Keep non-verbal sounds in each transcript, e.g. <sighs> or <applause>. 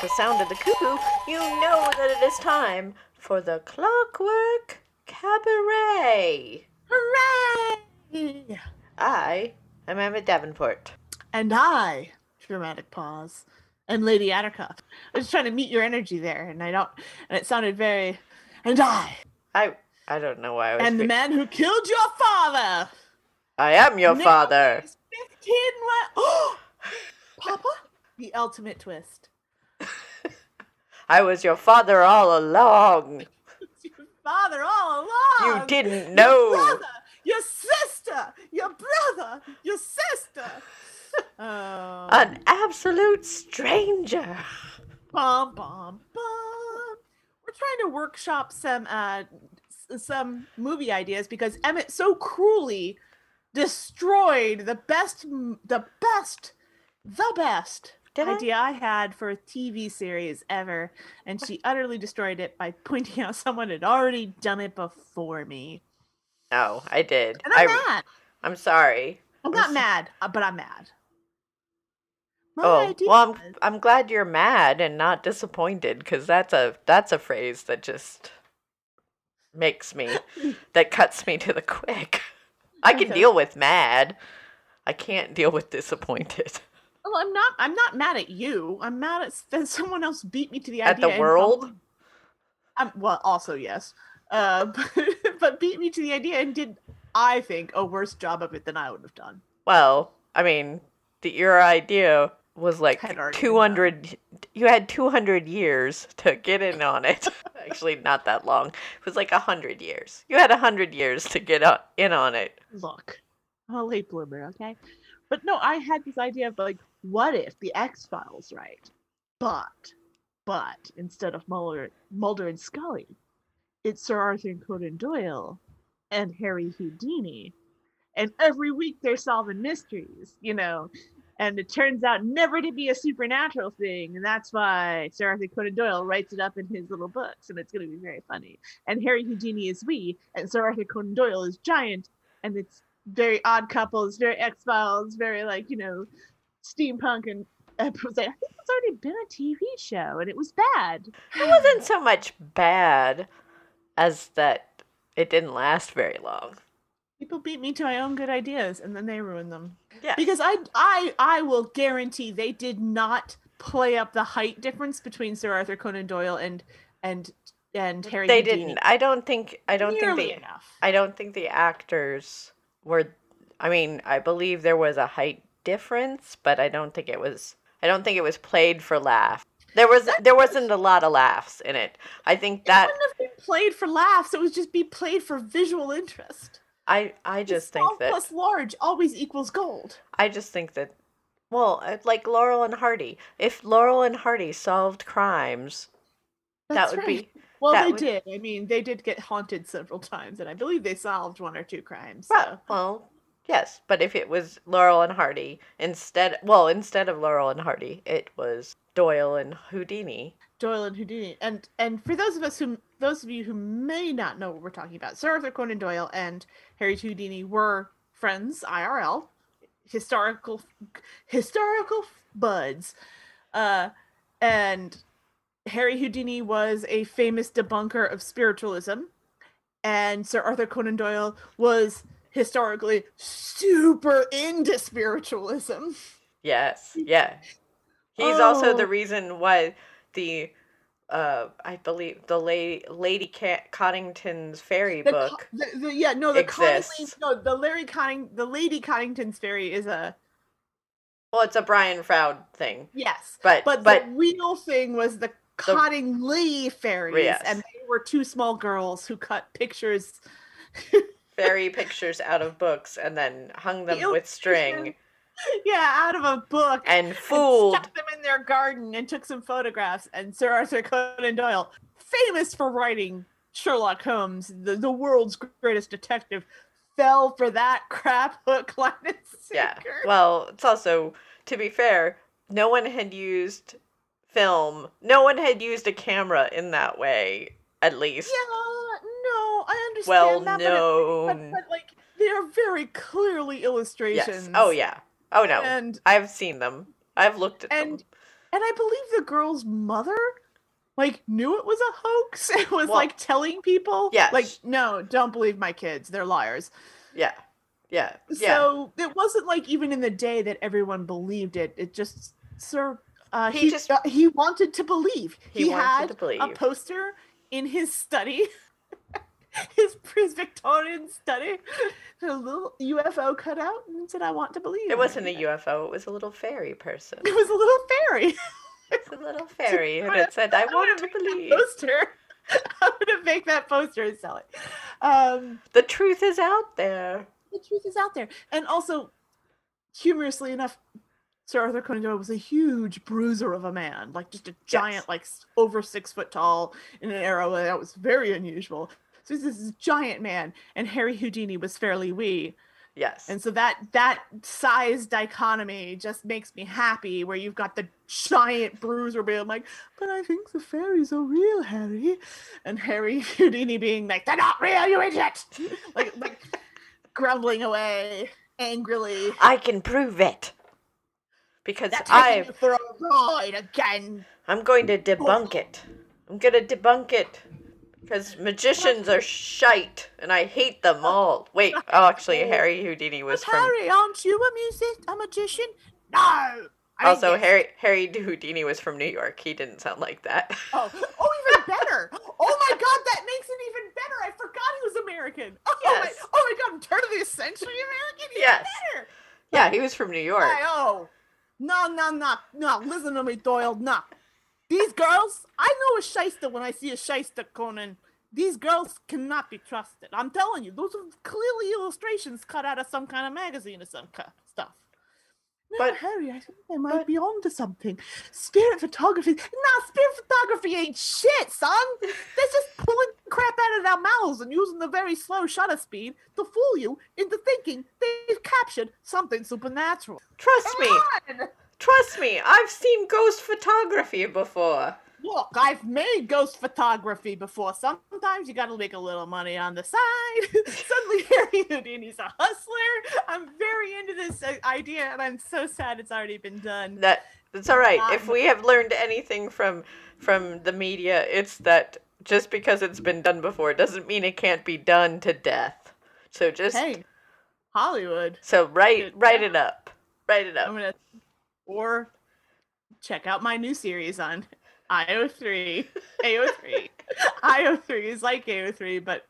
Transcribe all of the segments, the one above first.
With the sound of the cuckoo, you know that it is time for the Clockwork Cabaret. Hooray! I am Emmett Davenport. And I, dramatic pause, and Lady Attercop. I was trying to meet your energy there, and I don't. And it sounded very. And I, I I don't know why I was. and the re- man who killed your father. I am your Nick father. Fifteen. Wa- <gasps> Papa, the ultimate twist. I was your father all along. <laughs> Your father all along. You didn't know. Your brother, your sister, your brother, your sister. <laughs> Oh. An absolute stranger. Bum bum bum. We're trying to workshop some uh some movie ideas because Emmett so cruelly destroyed the best the best the best Did idea I? had for a TV series ever and she utterly destroyed it by <laughs> pointing out someone had already done it before me. No, I did. And I'm I, mad. I'm sorry. I'm I'm not mad, uh, but I'm mad. My Oh, idea well, I'm I'm glad you're mad and not disappointed because that's a that's a phrase that just makes me <laughs> that cuts me to the quick. I can Okay. deal with mad. I can't deal with disappointed. Well, I'm not. I'm not mad at you. I'm mad at <laughs> that someone else beat me to the idea. At the world? I'm, well, also yes, uh, <laughs> but, but beat me to the idea and did, I think, a worse job of it than I would have done. Well, I mean, the, your idea was like Had already 200 you had 200 years to get in on it. <laughs> Actually, not that long. It was like 100 years. You had 100 years to get in on it. Look, I'm a late bloomer, okay? But no, I had this idea of like, what if the X Files, right? But, but instead of Mulder, Mulder and Scully, it's Sir Arthur Conan Doyle and Harry Houdini, and every week they're solving mysteries, you know. And it turns out never to be a supernatural thing, and that's why Sir Arthur Conan Doyle writes it up in his little books, and it's going to be very funny. And Harry Houdini is we, and Sir Arthur Conan Doyle is giant, and it's very odd couples, very X Files, very like you know, steampunk <laughs> and. was like, I think it's already been a TV show, and it was bad. It wasn't so much bad as that it didn't last very long. People beat me to my own good ideas, and then they ruin them. Yeah. Because I, I, I will guarantee they did not play up the height difference between Sir Arthur Conan Doyle and and and Harry. they Houdini didn't. I don't think I don't nearly think the enough. I don't think the actors were I mean, I believe there was a height difference, but I don't think it was I don't think it was played for laugh. There was there wasn't a lot of laughs in it. I think it that wouldn't have been played for laughs. It would just be played for visual interest. I I just think that plus large always equals gold. I just think that well, uh, like Laurel and Hardy. If Laurel and Hardy solved crimes, That's that would right. be Well, that they would- did. I mean, they did get haunted several times, and I believe they solved one or two crimes. So. well, yes, but if it was Laurel and Hardy instead well, instead of Laurel and Hardy, it was Doyle and Houdini. Doyle and Houdini. And and for those of us who those of you who may not know what we're talking about, Sir Arthur Conan Doyle and Harry Houdini were friends IRL, historical historical buds. Uh and Harry Houdini was a famous debunker of spiritualism and Sir Arthur Conan Doyle was historically super into spiritualism. Yes, yeah. He's also the Oh. reason why the uh I believe the lady Lady Cat Cottington's fairy The Co- book. the, the, yeah, no, the exists. No, the Larry Cotting, the Lady Cottington's fairy is a Well, it's a Brian Froud thing. yes, But but, but, the real thing was the Cottingley fairies, Yes. and they were two small girls who cut pictures. <laughs> fairy pictures out of books and then hung them The with string <laughs> yeah, out of a book. and and fooled stuck them in their garden and took some photographs. And Sir Arthur Conan Doyle, famous for writing Sherlock Holmes, the, the world's greatest detective, fell for that crap hook, <laughs> line, and Yeah. Well, it's also to be fair, no one had used film. No one had used a camera in that way, at least. Yeah, understand well that, but it- but, but like they are very clearly illustrations. yes. Oh yeah. Oh no. and I've seen them. I've looked at and them. and I believe the girl's mother like knew it was a hoax <laughs> and was Well, like telling people yes. like no don't believe my kids they're liars Yeah. Yeah. Yeah. so it wasn't like even in the day that everyone believed it it just sir uh, He he just- uh, he wanted to believe He he, wanted had to believe. a poster in his study <laughs> his his Victorian study a little UFO cut out and said I want to believe it wasn't a UFO. It was a little fairy person. it was a little fairy <laughs> It's a little <laughs> fairy, and it said, "I want to believe." poster. <laughs> I'm gonna make that poster and sell it. Um, The truth is out there. the truth is out there, and also, humorously enough, Sir Arthur Conan Doyle was a huge bruiser of a man, like just a giant, like over six foot tall, in an era that was very unusual. So he's this giant man, and Harry Houdini was fairly wee, Yes. and so that that size dichotomy just makes me happy. Where you've got the giant bruiser being like, "But I think the fairies are real, Harry," and Harry <laughs> Houdini being like, "They're not real, you idiot!" <laughs> like like grumbling away angrily. I can prove it. Because They're taking I you for a ride again. I'm going to debunk oh. it. I'm going to debunk it. Because magicians are shite, and I hate them oh. all. Wait, oh, actually, oh. Harry Houdini was But from. Harry, aren't you a music, a magician? No. I Also, Harry Harry Houdini was from New York. He didn't sound like that. Oh, oh, even better! Oh my God, that makes it even better! I forgot he was American. Oh Yes. my, oh my God, turn of the century American. Even Yes. better. yeah, he was from New York. Hey, oh, no, no, no, no! Listen to me, Doyle. No, these girls. I know a shyster when I see a shyster, Conan. These girls cannot be trusted. I'm telling you, those are clearly illustrations cut out of some kind of magazine or some kind of stuff. No, But- Harry, I think they might but- be onto something. Spirit photography. Nah, spirit photography ain't shit, son. They're just pulling crap out of their mouths and using the very slow shutter speed to fool you into thinking they've captured something supernatural. Trust me. On! Trust me. I've seen ghost photography before. Look, I've made ghost photography before. Sometimes you gotta make a little money on the side. <laughs> Suddenly, <laughs> Harry Houdini's a hustler. I'm very into this uh, idea, and I'm so sad it's already been done. That that's all right. If Um, we have learned anything from from the media, it's that just because it's been done before doesn't mean it can't be done to death. So just Hey, Hollywood. so write Good write it up. Write it I'm up. Or check out my new series on IO3. AO3. IO3 is like AO3, but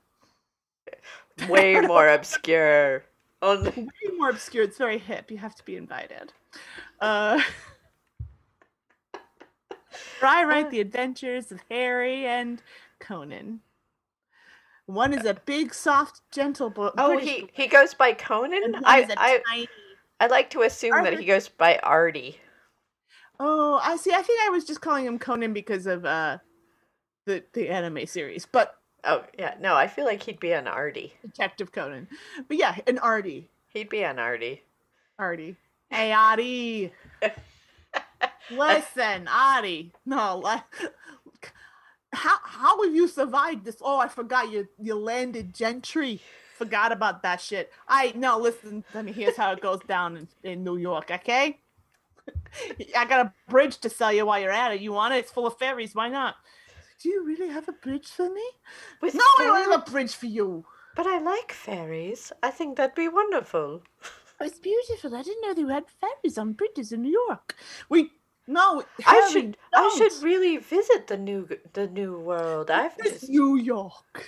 Way <laughs> more obscure. On way more obscure. It's very hip. You have to be invited. Uh, <laughs> where I write the adventures of Harry and Conan. One is a big, soft, gentle book. Oh, he he goes by Conan. I is a I tiny. I like to assume that he goes by Artie. Oh, I see. I think I was just calling him Conan because of uh, the the anime series, but Oh yeah, no, I feel like he'd be an Artie. Detective Conan. But yeah, an Artie. He'd be an Artie. Artie. Hey, Artie. <laughs> Listen, Artie. No, like, how how have you survived this? Oh, I forgot you you landed gentry. Forgot about that shit. I no, listen. I mean, here's how it goes down in, in New York. Okay. <laughs> I got a bridge to sell you while you're at it. You want it? It's full of ferries. Why not? Do you really have a bridge for me? With No, I don't have a bridge for you. But I like fairies. I think that'd be wonderful. <laughs> It's beautiful. I didn't know they had ferries on bridges in New York. We No, I should I should don't. really visit the new the new world. I've This missed New York.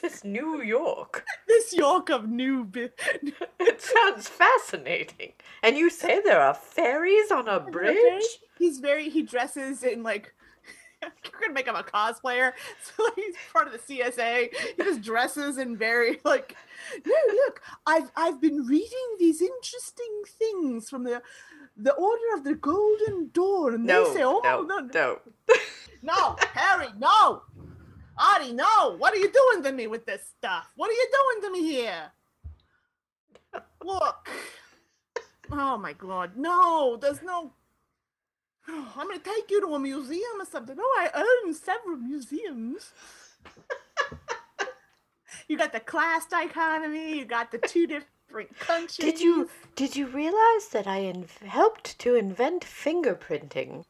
This New York. <laughs> This York of New. Bi- <laughs> It sounds fascinating. And you say there are fairies on a bridge? He's very. He dresses in like. <laughs> You're gonna make him a cosplayer, so like, he's part of the CSA. He just dresses in very like. No, look, I've I've been reading these interesting things from the, the Order of the Golden Dawn, and No, they say, oh no, no, no. no, Harry, no, Artie, no. What are you doing to me with this stuff? What are you doing to me here? Look. Oh my god, no, there's no. <sighs> I'm gonna take you to a museum or something. Oh, I own several museums. <laughs> you got the class dichotomy, you got the two different countries. Did you did you realize that I inv- helped to invent fingerprinting?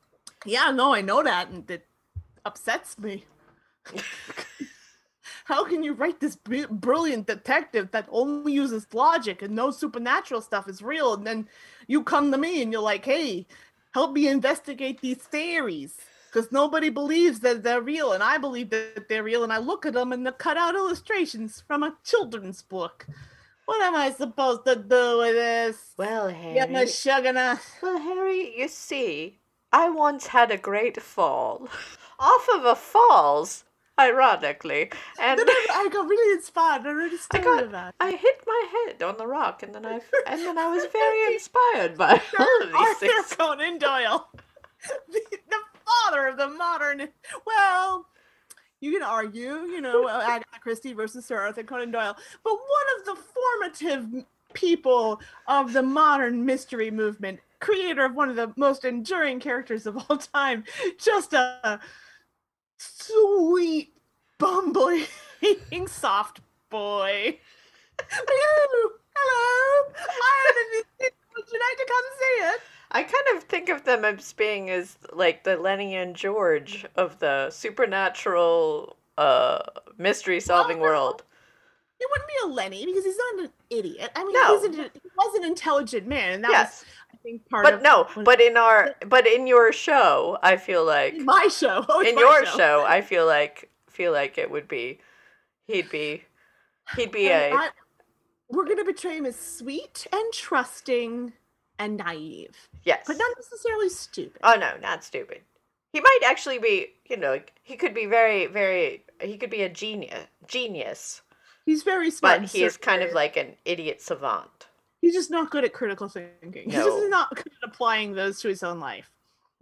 Yeah, no, I know that, and it upsets me. <laughs> How can you write this bri- brilliant detective that only uses logic and no supernatural stuff is real, and then you come to me and you're like, "Hey, help me investigate these theories." Because nobody believes that they're real, and I believe that they're real, and I look at them and they're cut out illustrations from a children's book. What am I supposed to do with this? Well, Harry. Get my sugar. Well, Harry, you see, I once had a great fall. <laughs> Off of a falls, ironically. And Then I, I got really inspired. I a story got- about it. I hit my head on the rock, and then I and then I was very <laughs> inspired by <laughs> all of these Arthur things. Conan Doyle, <laughs> the, the father of the modern. Well, you can argue, you know, uh, Agatha Christie versus Sir Arthur Conan Doyle, but one of the formative people of the modern mystery movement, creator of one of the most enduring characters of all time, just a sweet, bumbling, <laughs> soft boy. Hello, hello. I had Would you like to come see it? I kind of think of them as being as like the Lenny and George of the supernatural uh mystery solving no. world. It wouldn't be a Lenny because he's not an idiot. I mean, No. an, he was an intelligent man, and that Yes. was, think, part But no, but in our <laughs> but in your show, I feel like in my show. Oh, in my your show, I feel like feel like it would be he'd be he'd be And a I- we're gonna portray him as sweet and trusting and naive, yes. but not necessarily stupid. Oh no, not stupid. He might actually be, you know, he could be very very he could be a genius genius, He's very smart. but he is kind of like an idiot savant. He's just not good at critical thinking. He's just not good at applying those to his own life.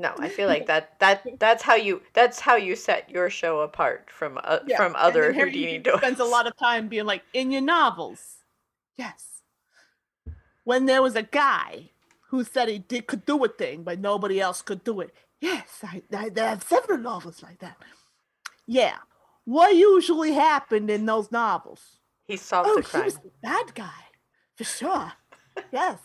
No, I feel like that that that's how you that's how you set your show apart from uh, Yeah, from other Houdini doors. spends a lot of time being like, in your novels, yes. When there was a guy who said he did, could do a thing, but nobody else could do it. Yes, I, I, I have several novels like that. Yeah. What usually happened in those novels? He solved Oh, the he crime. was the bad guy, for sure. Yes,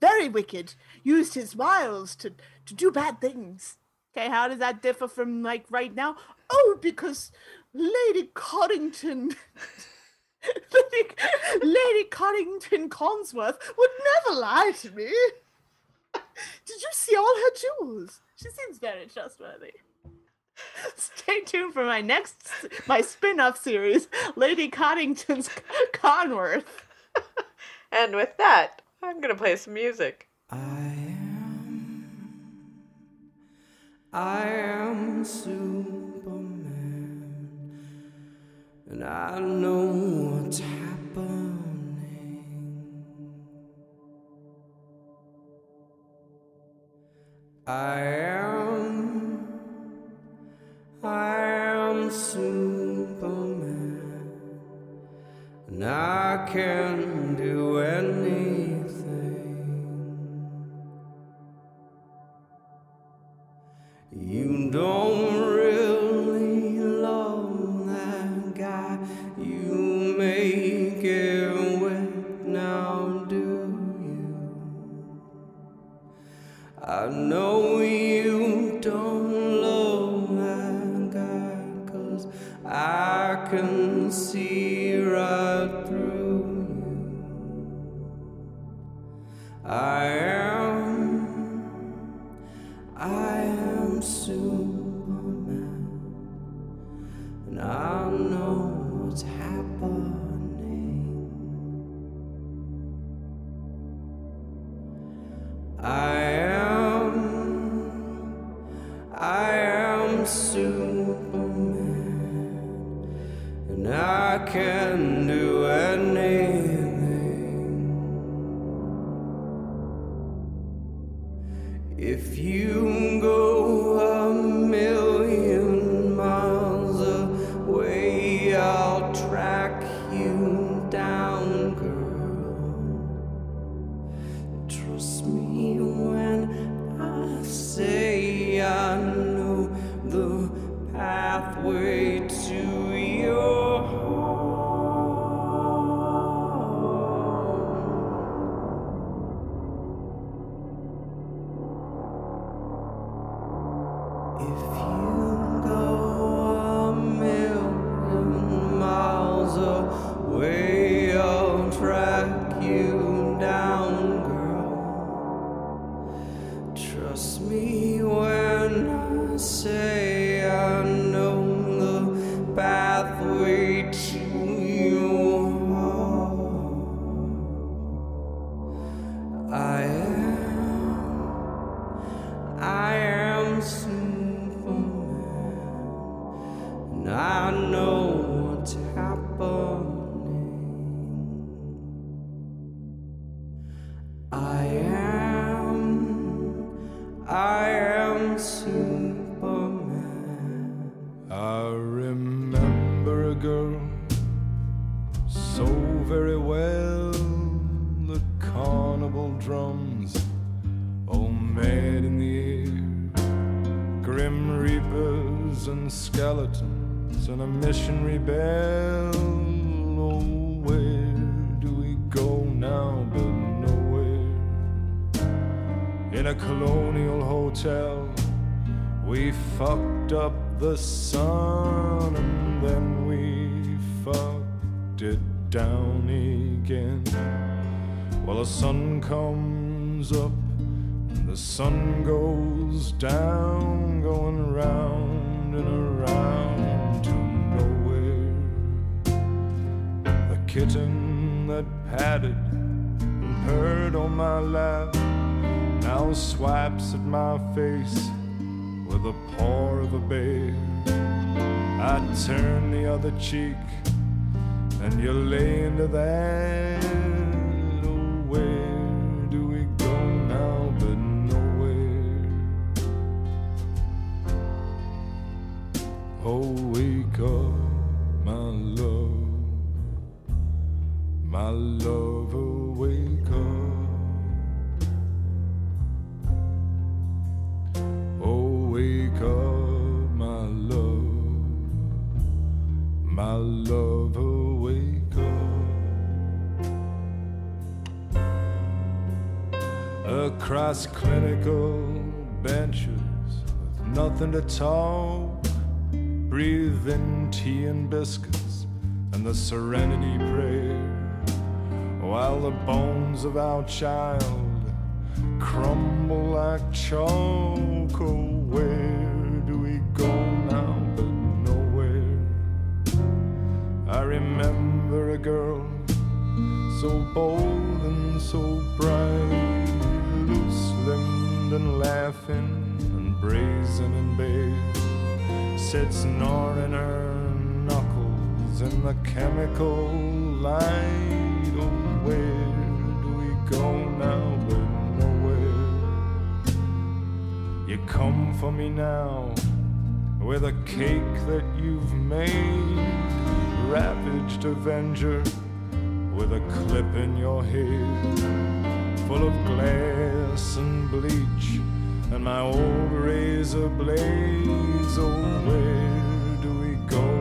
very wicked. Used his wiles to to do bad things. Okay, how does that differ from like right now? Oh, because Lady Cottington, <laughs> Lady, Lady Cottington Consworth would never lie to me. Did you see all her jewels? She seems very trustworthy. Stay tuned for my next, my spin-off series, Lady Cottington's Conworth. <laughs> And with that, I'm gonna play some music. I am, I am Superman, and I know what's happening. I am, I am Superman, and I can do anything. You don't really And and a towel, breathe in tea and biscuits and the serenity prayer, while the bones of our child crumble like charcoal. Oh, where do we go now but nowhere? I remember a girl so bold and so bright, loose limbed and laughing brazen and bare, sits gnawing her knuckles in the chemical light. Oh, where do we go now but nowhere? You come for me now with a cake that you've made, ravaged avenger with a clip in your head, full of glass and bleach and my old razor blades. Oh, where do we go?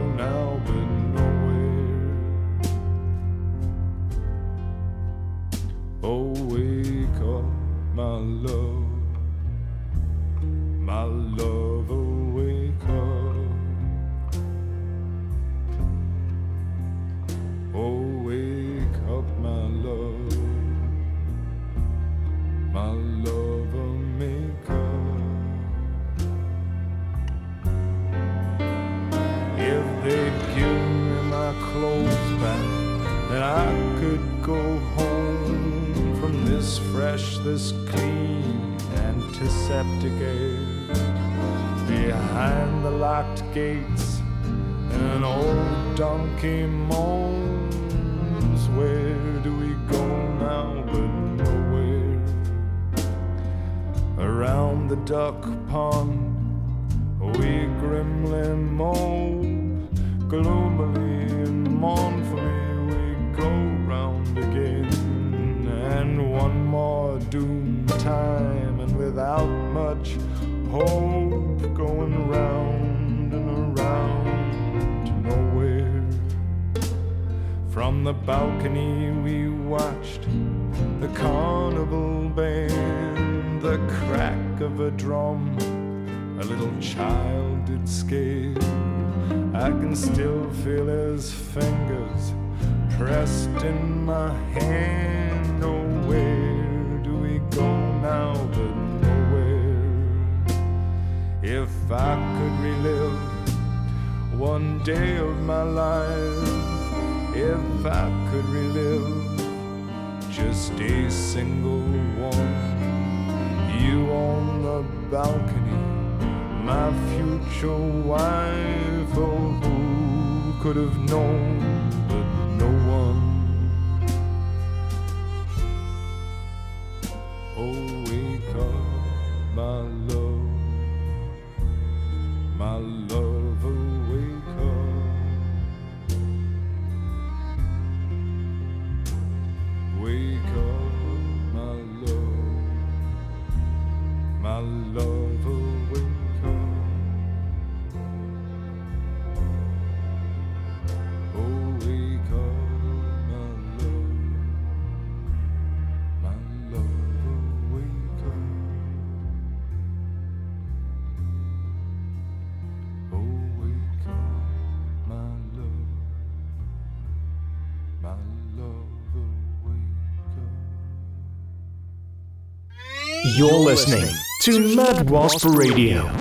You're listening to Mad Wasp Radio.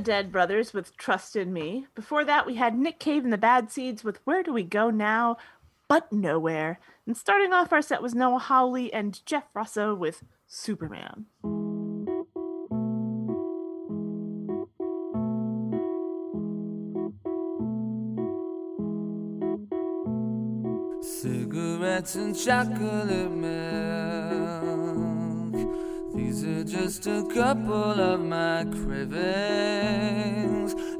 the Dead Brothers with Trust in Me. Before that, we had Nick Cave and the Bad Seeds with Where Do We Go Now? But Nowhere. And starting off our set was Noah Hawley and Jeff Russo with Superman. Cigarettes and chocolate milk. These are just a couple of my cravings.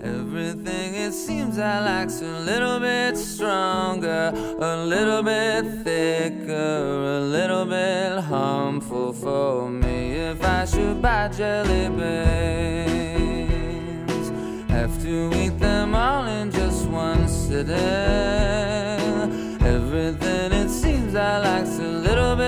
Everything it seems I like's a little bit stronger, a little bit thicker, a little bit harmful for me. If I should buy jelly beans, have to eat them all in just one sitting. Everything it seems I like's a little bit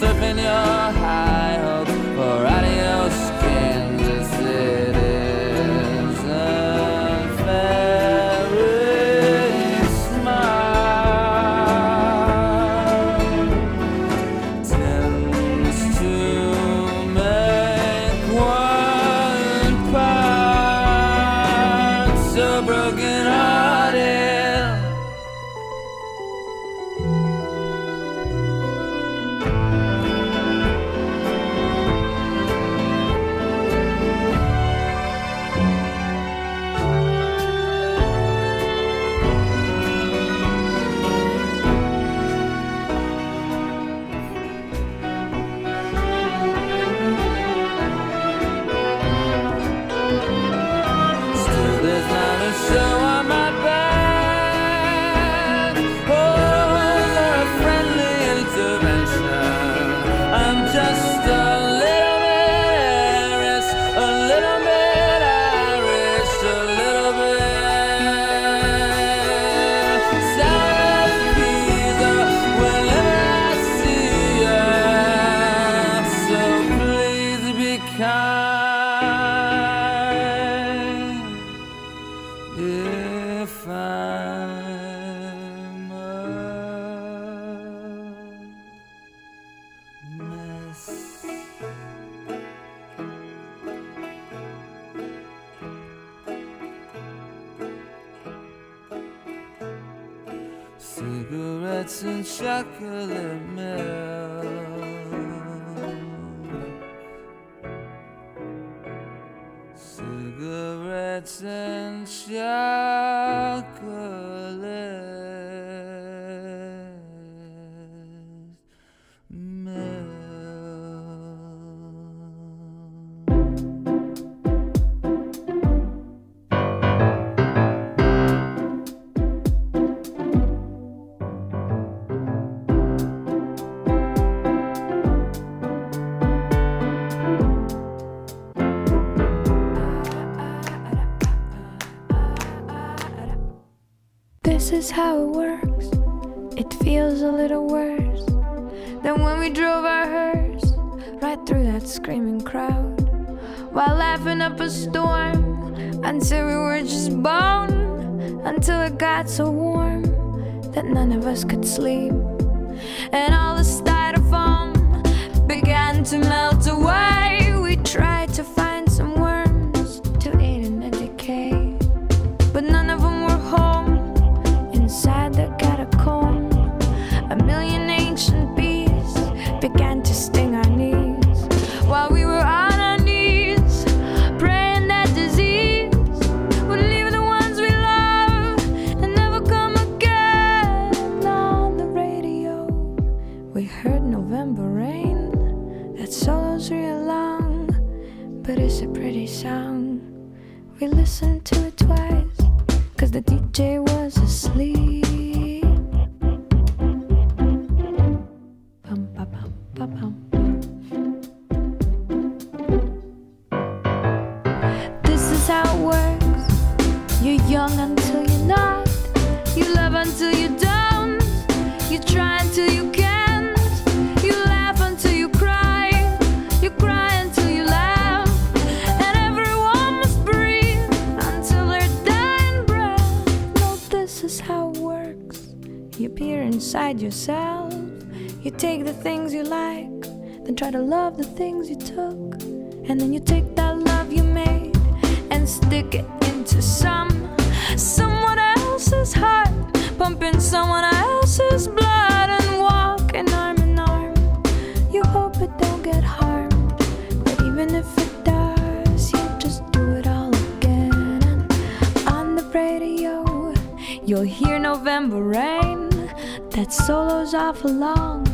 souvenir how it works. It feels a little worse than when we drove our hearse right through that screaming crowd while laughing up a storm until we were just bone until it got so warm that none of us could sleep and all try to love the things you took. And then you take that love you made and stick it into some someone else's heart, pumping someone else's blood and walking arm in arm. You hope it don't get harmed, but even if it does, you just do it all again. And on the radio, you'll hear November rain. That solo's awful long,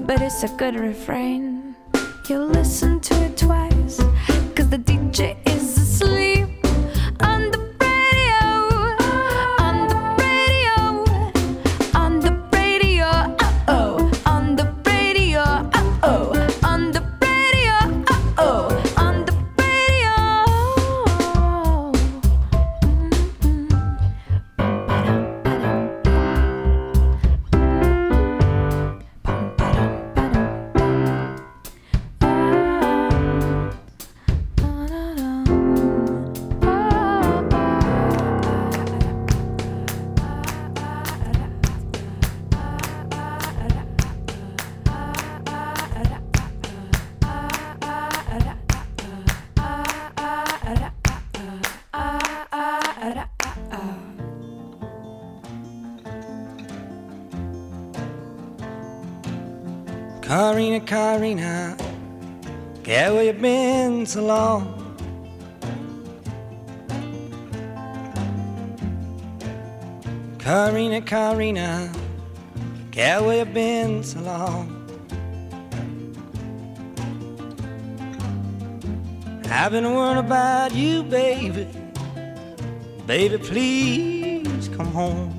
but it's a good refrain. You been so long? Corrina, Corrina, yeah, where you been so long? I've been worrying about you, baby. Baby, please come home.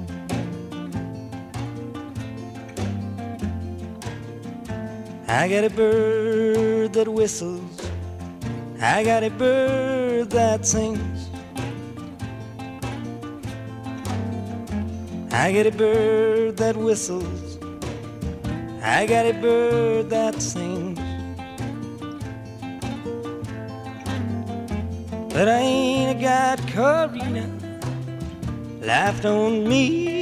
I got a bird that whistles. I got a bird that sings. I got a bird that whistles. I got a bird that sings. But I ain't got Corrina. Life don't mean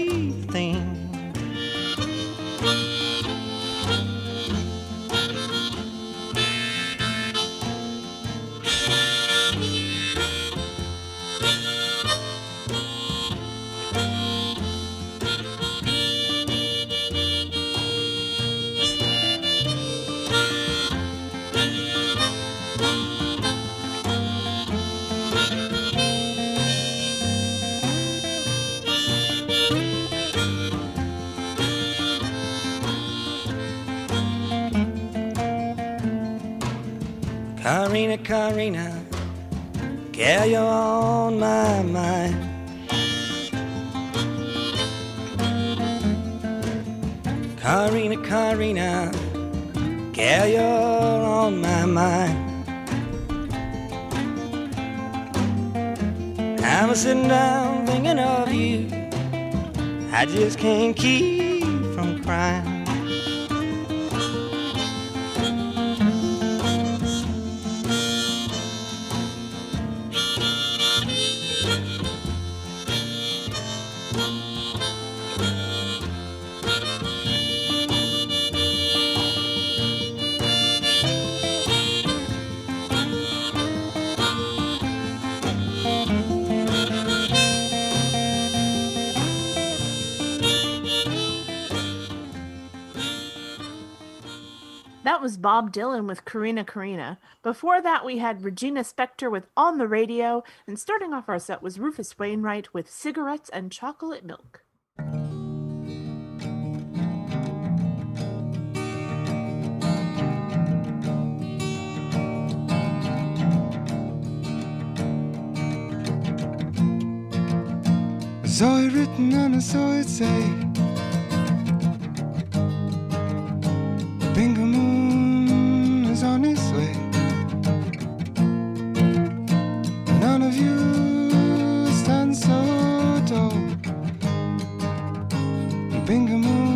Corrina, Corrina, girl, you're on my mind. Corrina, Corrina, girl, you're on my mind. I'm sitting down thinking of you. I just can't keep That was Bob Dylan with Corrina Corrina. Before that, we had Regina Spektor with On the Radio, and starting off our set was Rufus Wainwright with Cigarettes and Chocolate Milk. It written and saw it say Pink Moon is on its way. None of you stand so tall. Pink Moon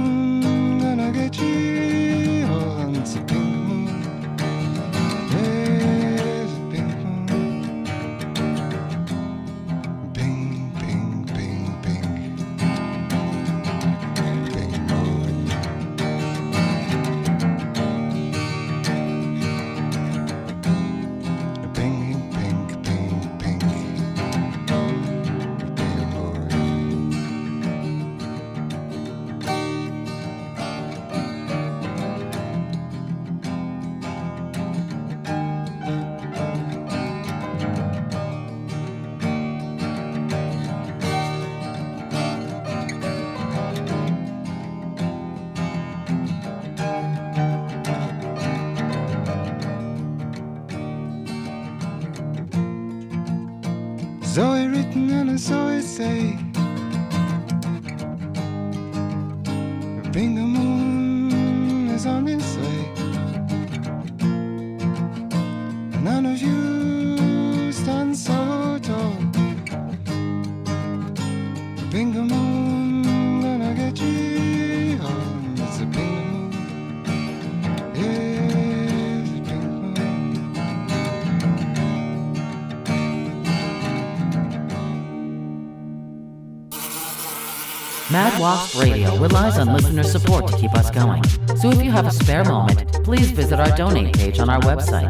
Wasp Radio relies on listener support to keep us going. So if you have a spare moment, please visit our donate page on our website,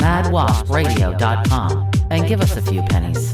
madwaspradio.com, and give us a few pennies.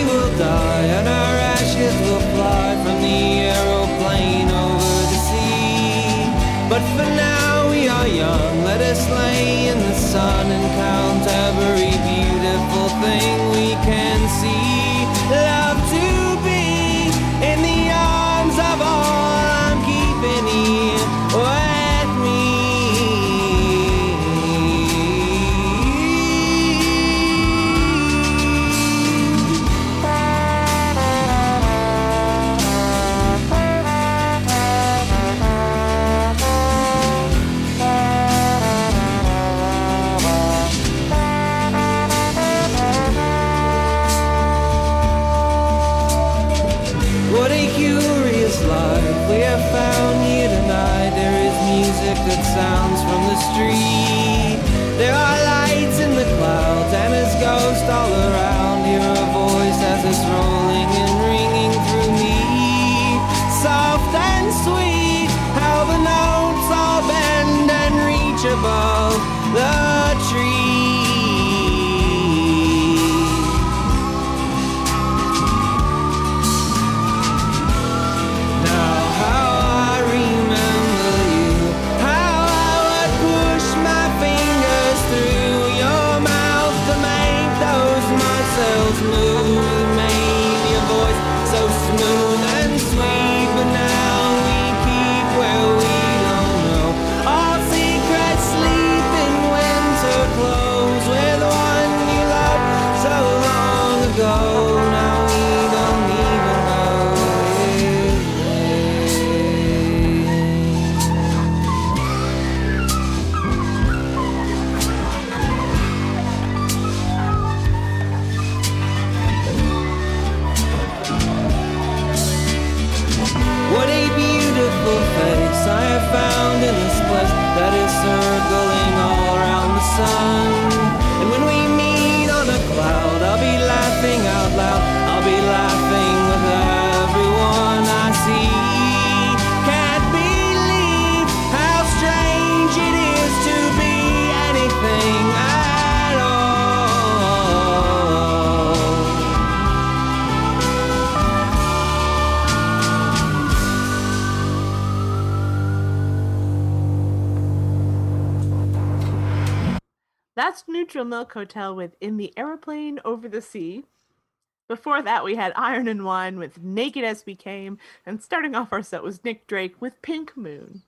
We will die, and our ashes will fly from the aeroplane over the sea. But for now we are young, let us lay in the sun and count every beautiful thing That's Neutral Milk Hotel with In the Aeroplane Over the Sea. Before that, we had Iron and Wine with Naked as We Came, and starting off our set was Nick Drake with Pink Moon.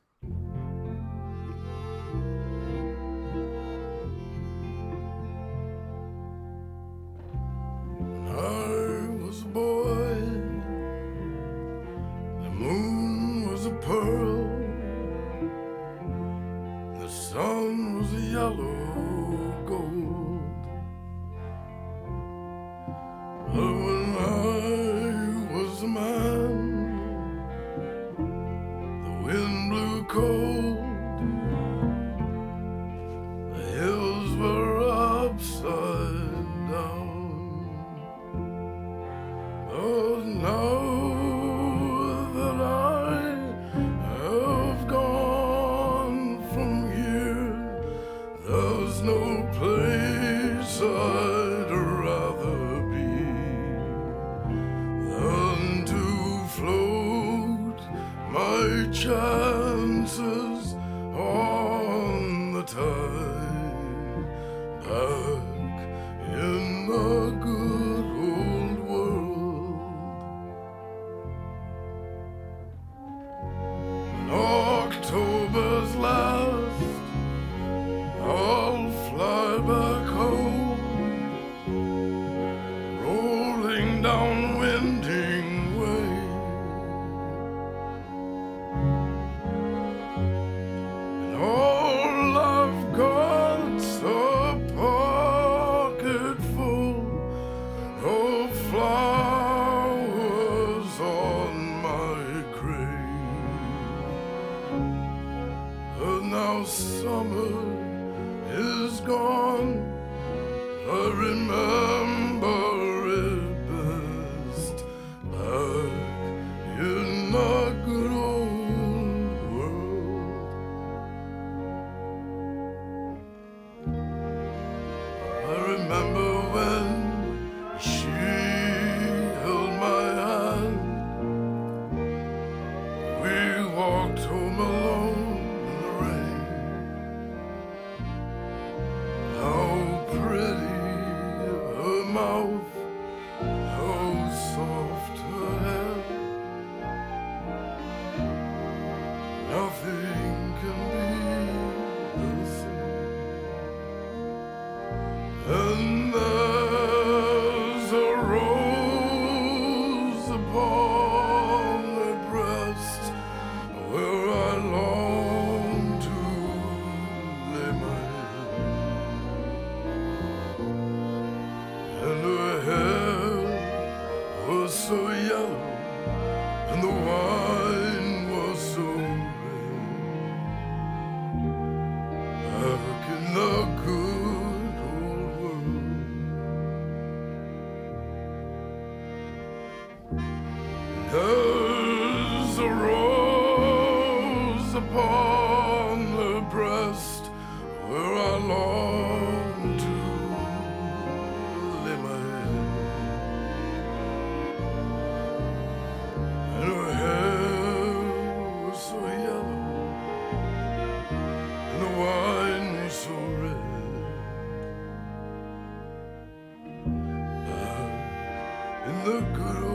The good. old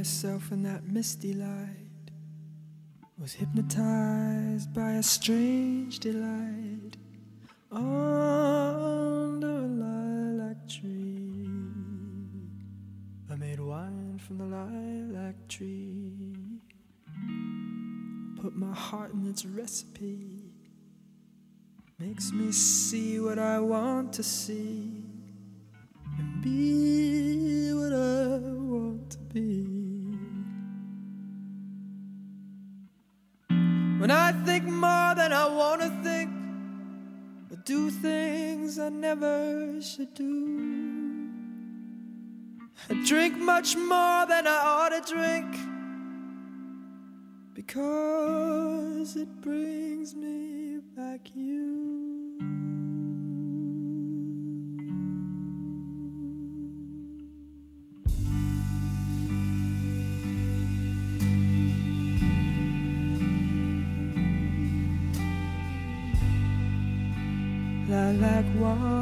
myself in that misty light, was hypnotized by a strange delight under a lilac tree. I made wine from the lilac tree, put my heart in its recipe. Makes me see what I want to see and be what I want to be. When I think more than I want to think, or do things I never should do, I drink much more than I ought to drink because it brings me back you. Lilac wine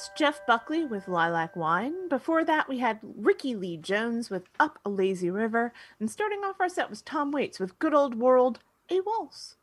That's Jeff Buckley with Lilac Wine. Before that, we had Rickie Lee Jones with Up a Lazy River. And starting off our set was Tom Waits with Good Old World, A Waltz.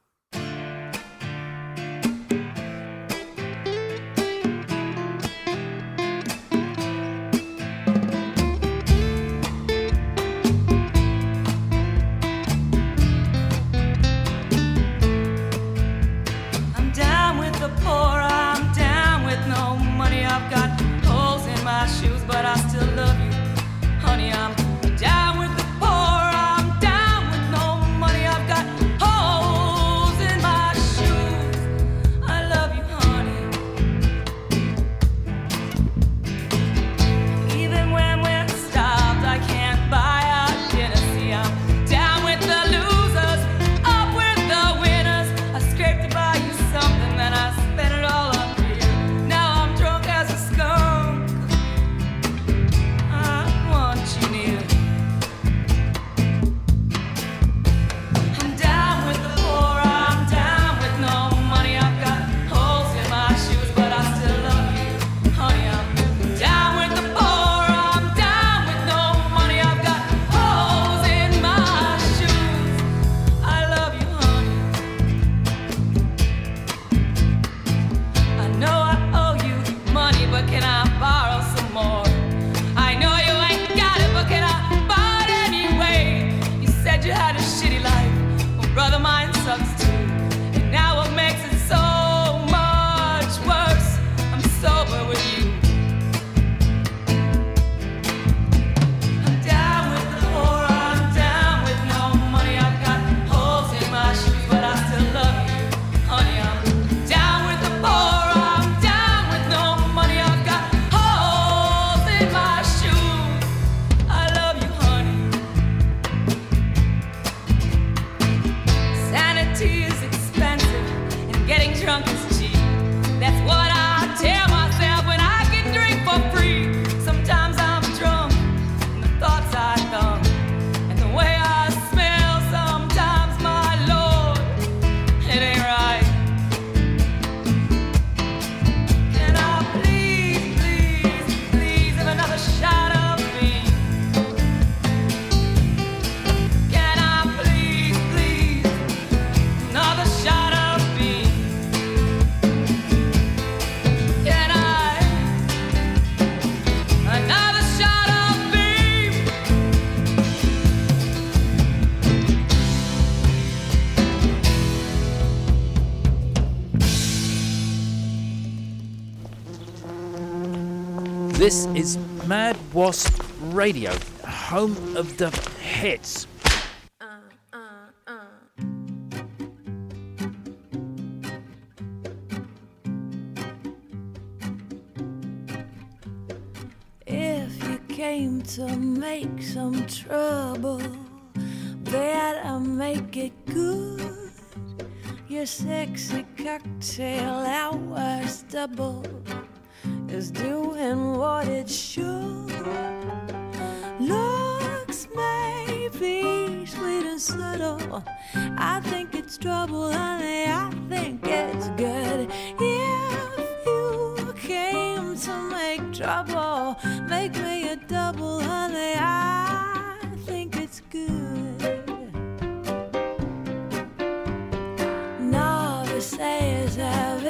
This is Mad Wasp Radio, home of the hits.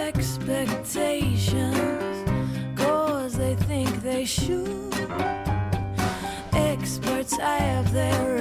expectations cause they think they should. Experts I have their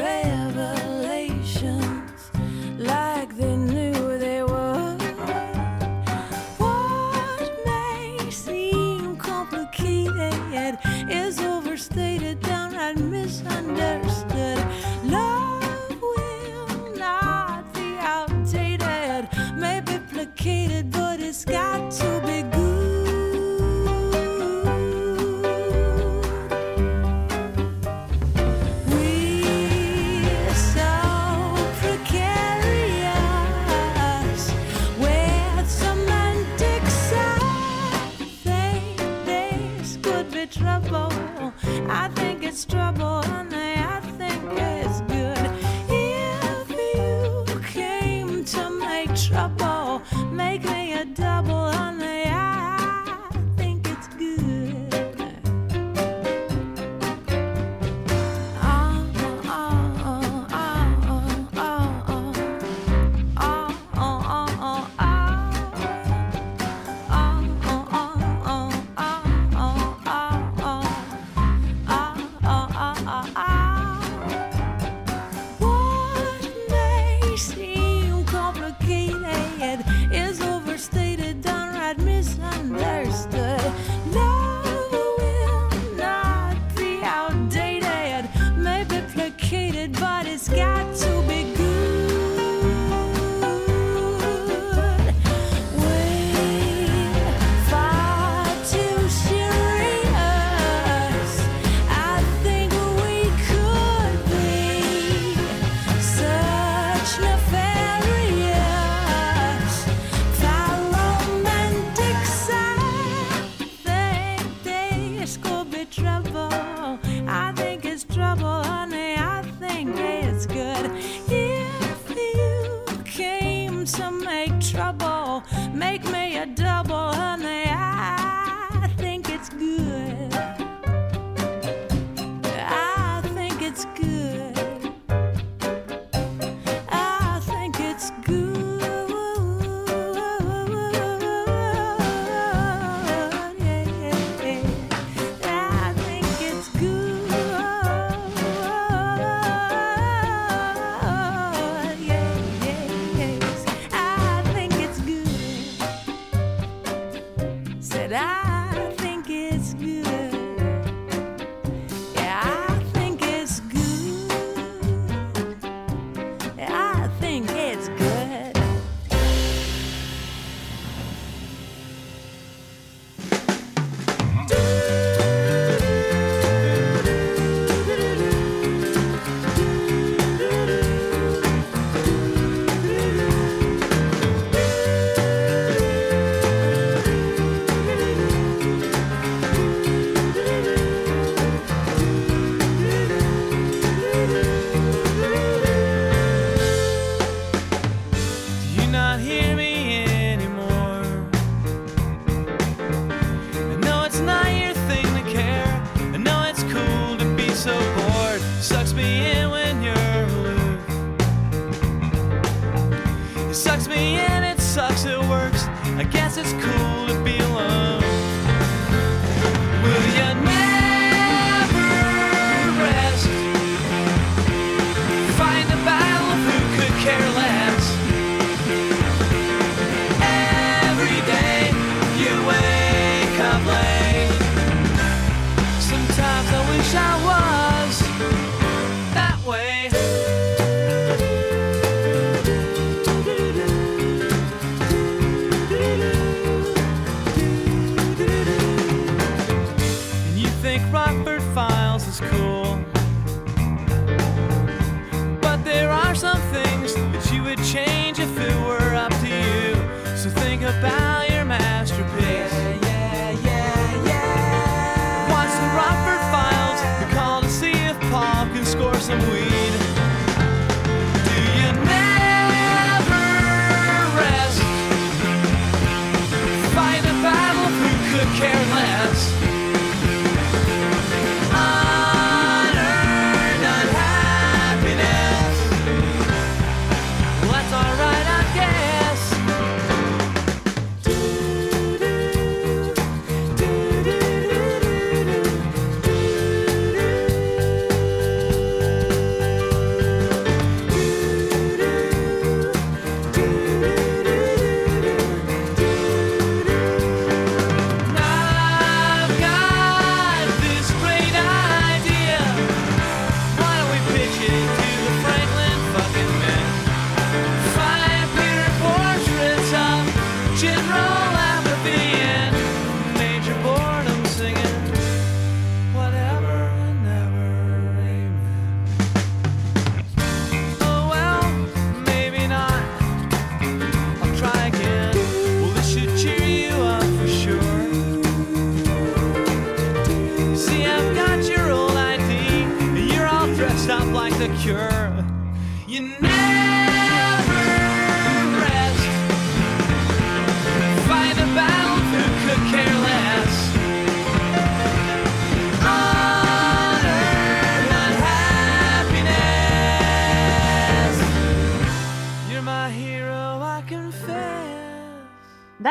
cool to be alone.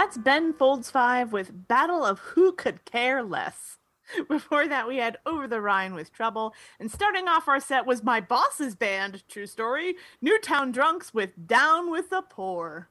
That's Ben Folds 5 with Battle of Who Could Care Less. Before that, we had Over the Rhine with Trouble. And starting off our set was my boss's band, true story, Newtown Drunks with Down with the Poor.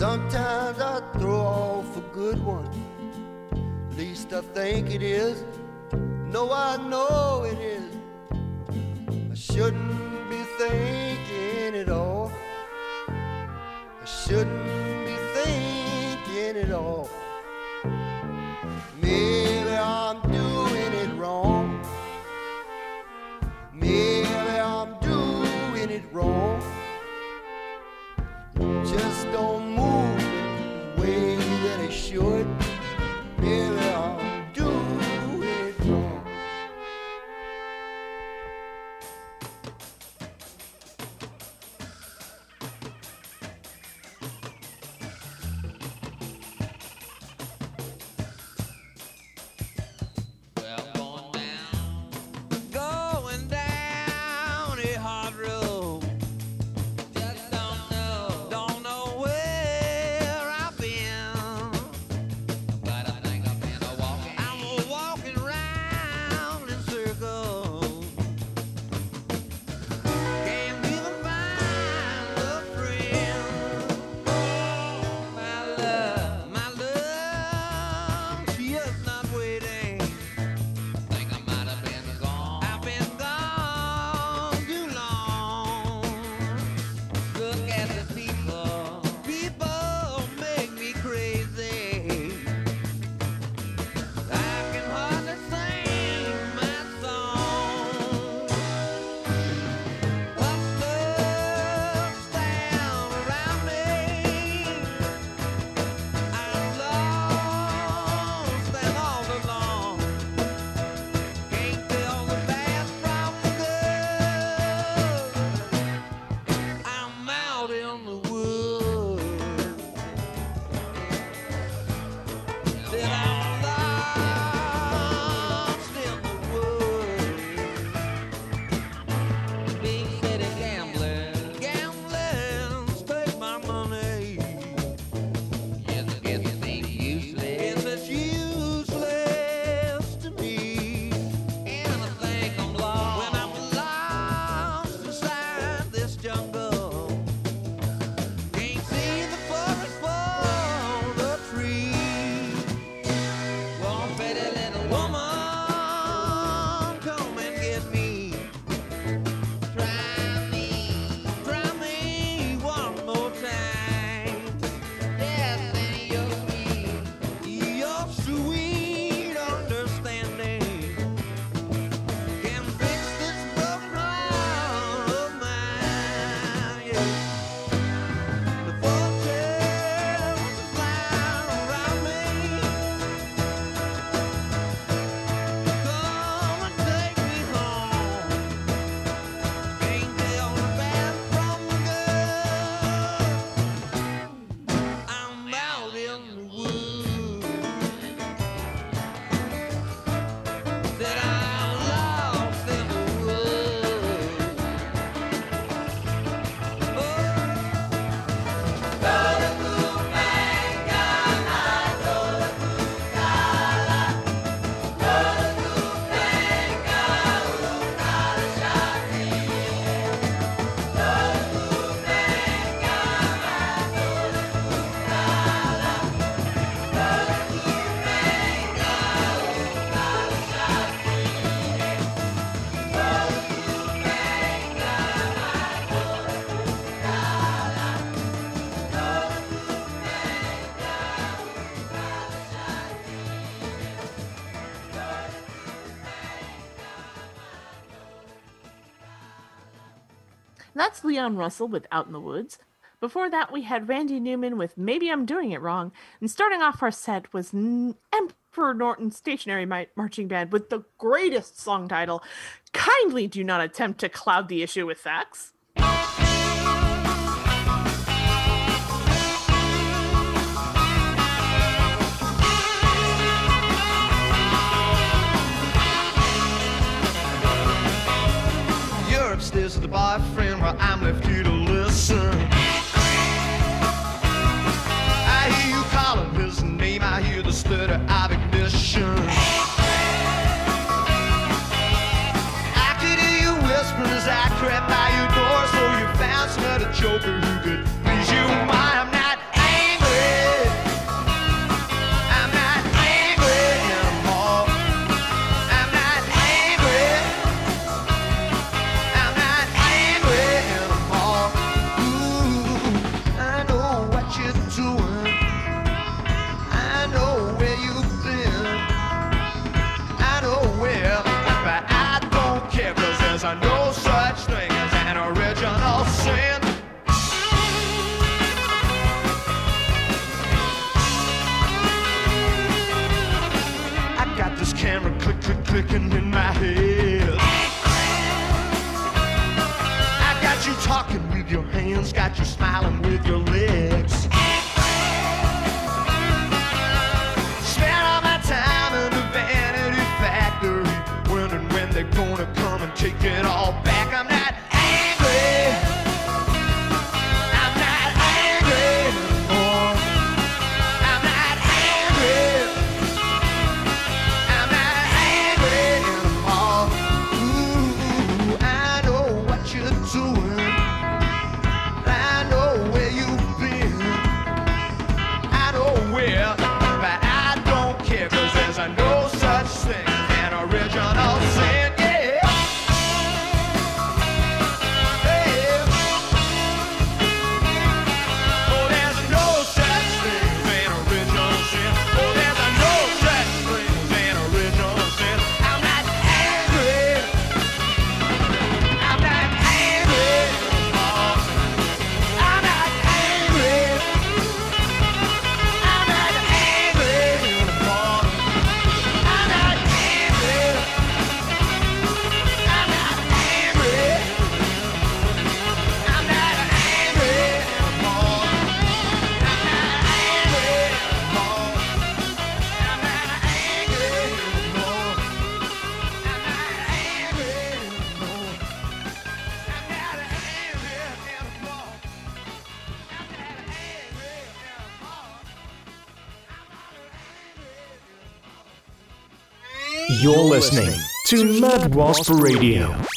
Sometimes I throw off a good one. At least I think it is. No, I know it is. I shouldn't be thinking it all. I shouldn't That's Leon Russell with Out in the Woods. Before that, we had Randy Newman with Maybe I'm Doing It Wrong. And starting off our set was Emperor Norton Stationary Marching Band with the greatest song title. Kindly do not attempt to cloud the issue with facts. upstairs to the boyfriend where I'm left here to listen. I hear you calling his name, I hear the stutter of ignition. I could hear you whispering as I crept hands got you smiling with your lips. to Mad Wasp Radio.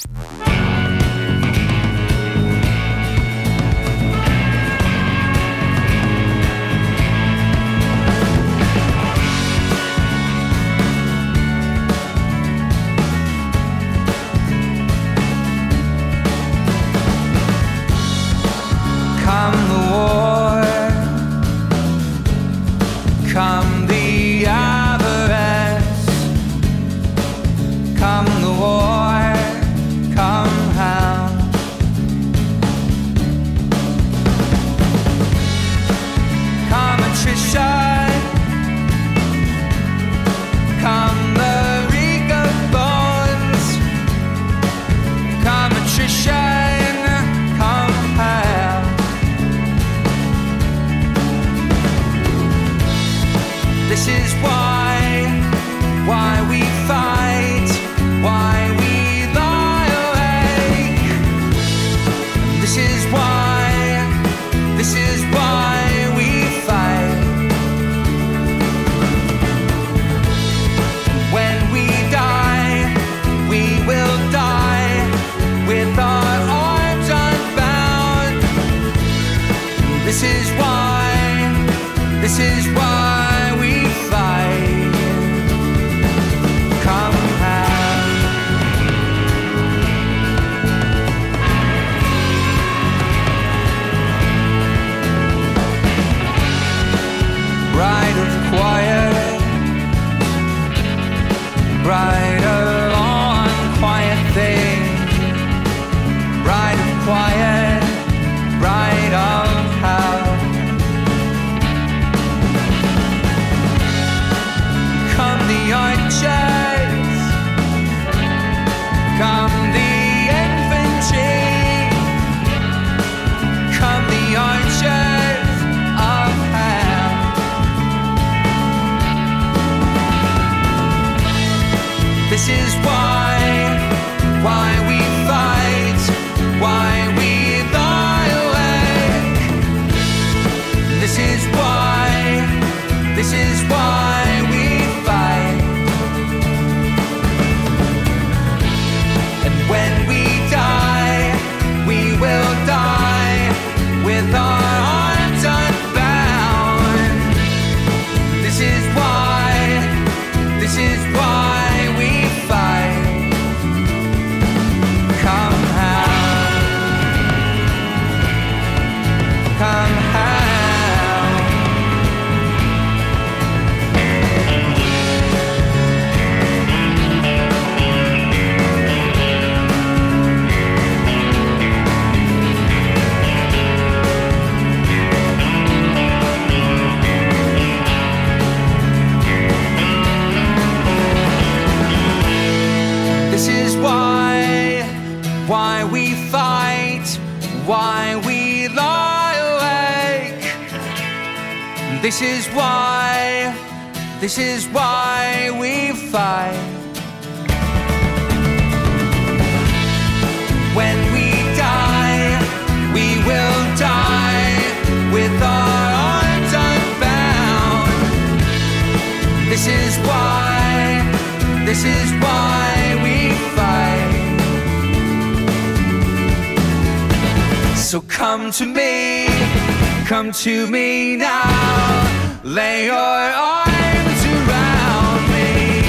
to me now. Lay your arms around me.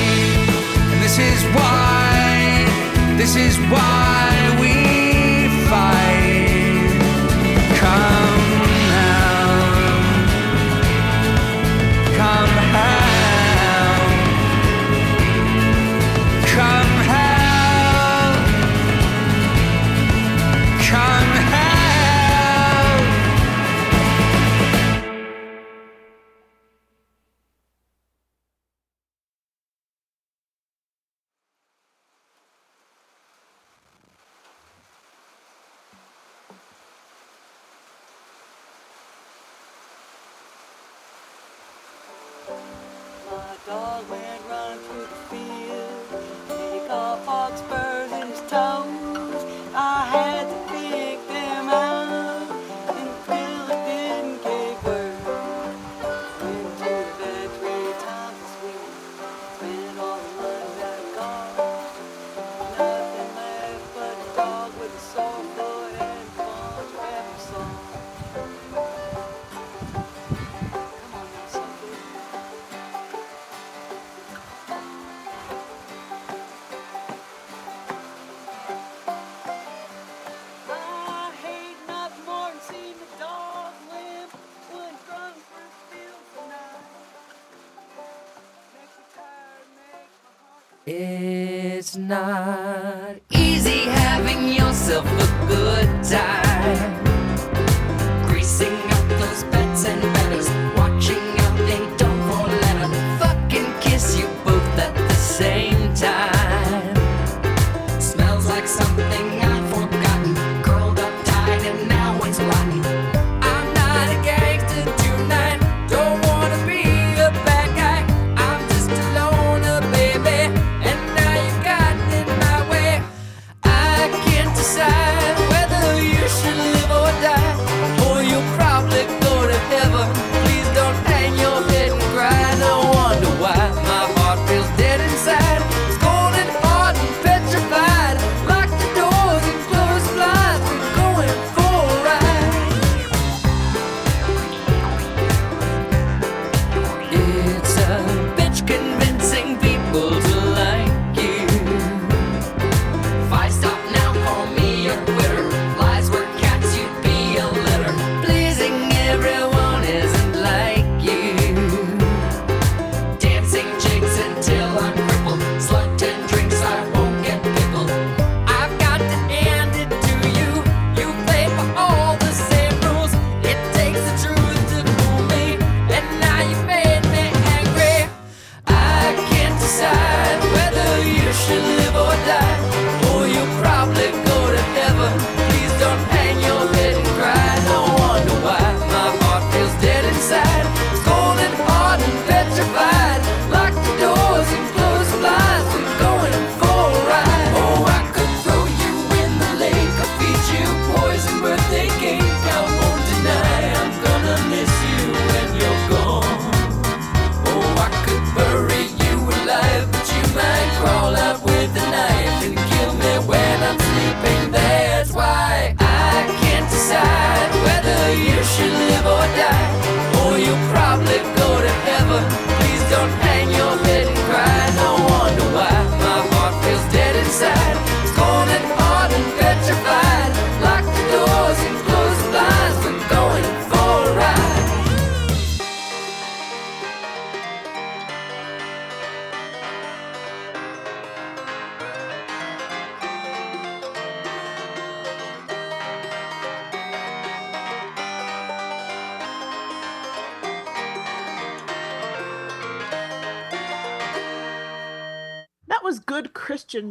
And this is why, this is why.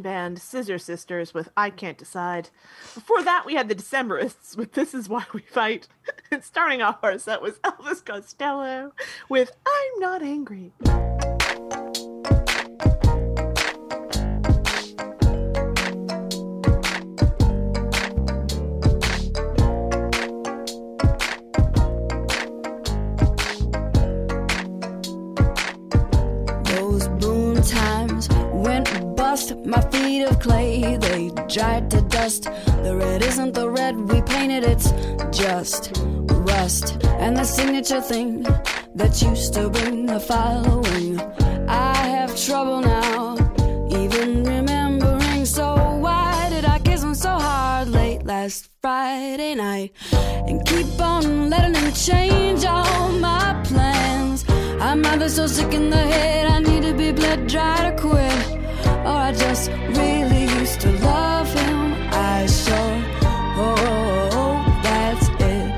Band Scissor Sisters with I Can't Decide. Before that, we had the Decemberists with This Is Why We Fight. <laughs> and starting off our set was Elvis Costello with I'm Not Angry. Bust. My feet of clay, they dried to dust. The red isn't the red we painted, it's just rust. And the signature thing that used to bring the following. I have trouble now, even remembering. So why did I kiss him so hard late last Friday night? And keep on letting him change all my plans. I'm either so sick in the head, I need to be bled dry to quit. Or I just really used to love him. I sure hope that's it.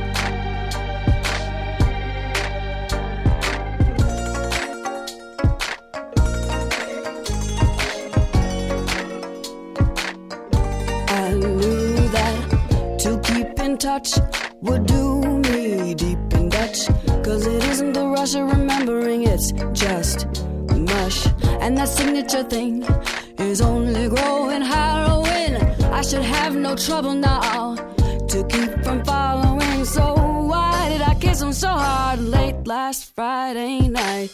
I knew that to keep in touch would do me deep in Dutch. Cause it isn't the rush of remembering, it's just mush. And that signature thing is only growing harrowing. I should have no trouble now to keep from following. So why did I kiss him so hard late last Friday night?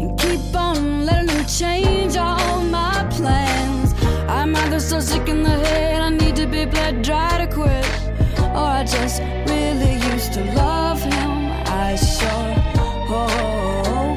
And keep on letting him change all my plans. I'm either so sick in the head, I need to be bled dry to quit. Or I just really used to love him. I sure hope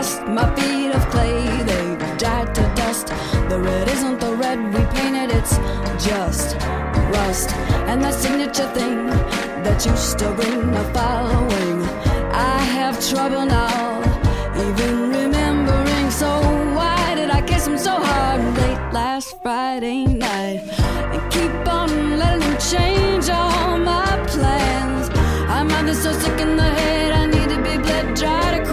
My feet of clay, they died to dust. The red isn't the red we painted, it's just rust. And that signature thing that used to bring the following. I have trouble now, even remembering. So why did I kiss him so hard late last Friday night? And keep on letting him change all my plans. I'm either so sick in the head, I need to be bled dry to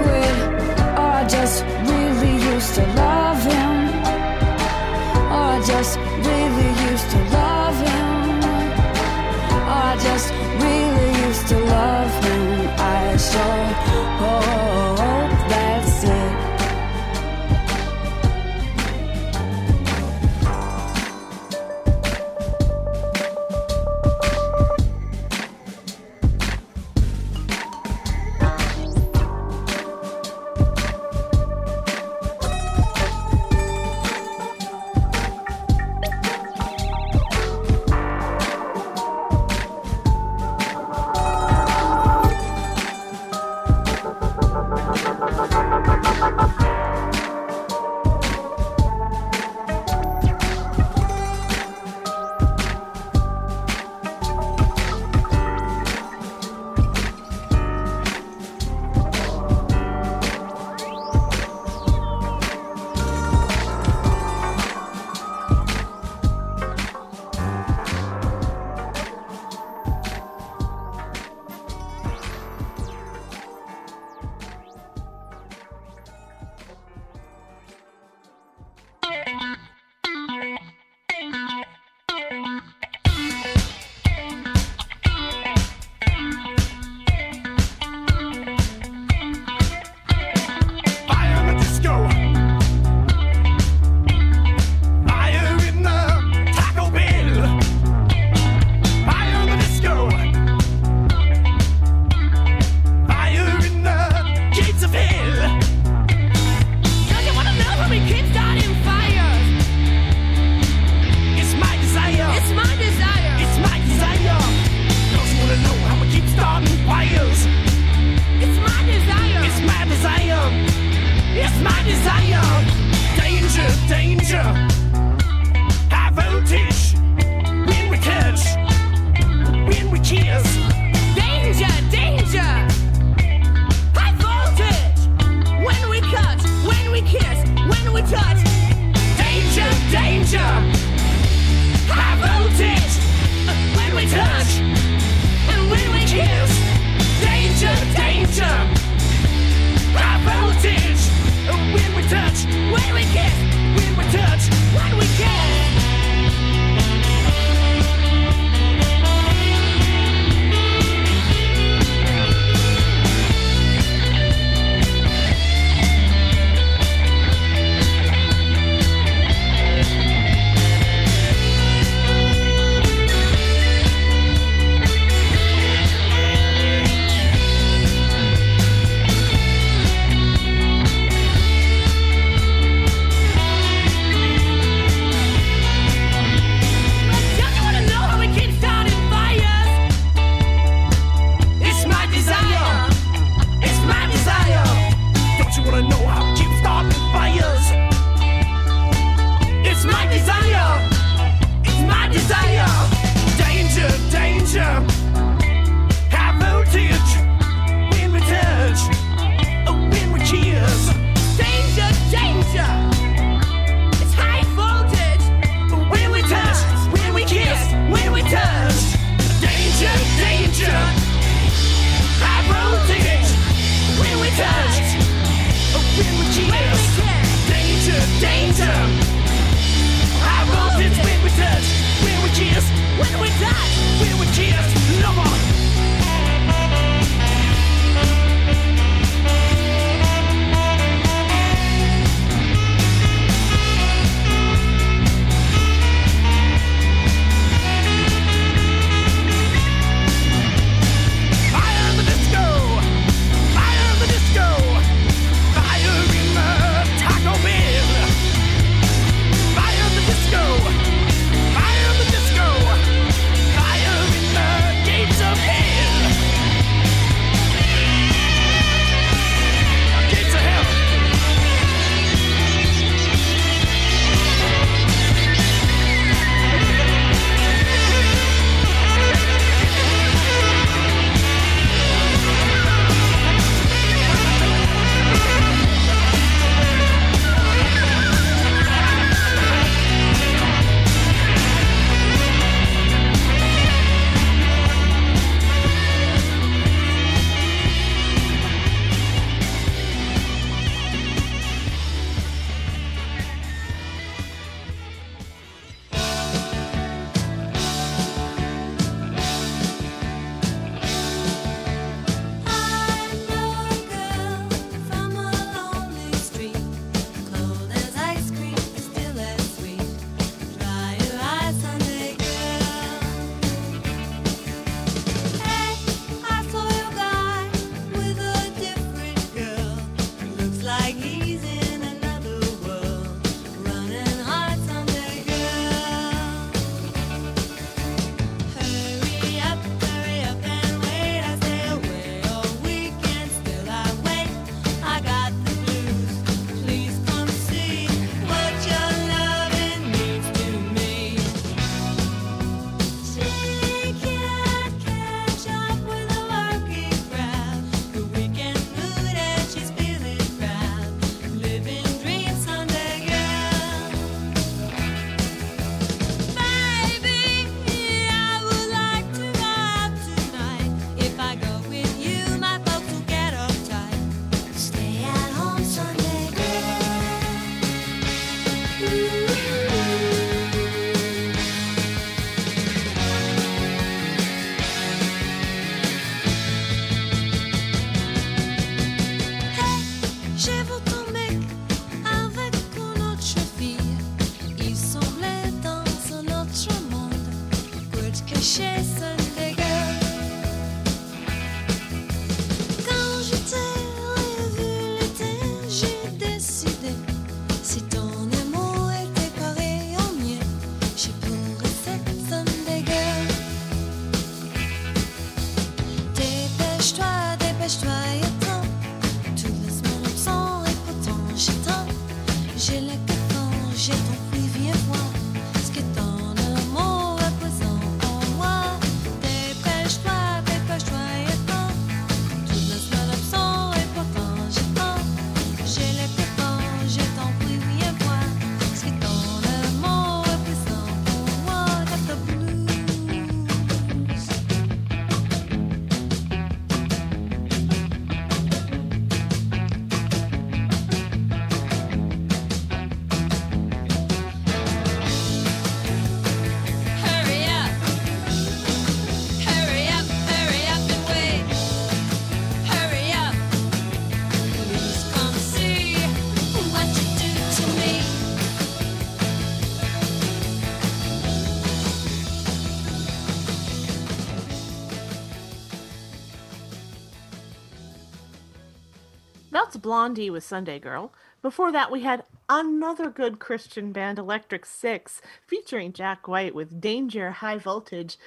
that's Blondie with Sunday Girl. Before that, we had another good Christian band, Electric Six, featuring Jack White with Danger High Voltage.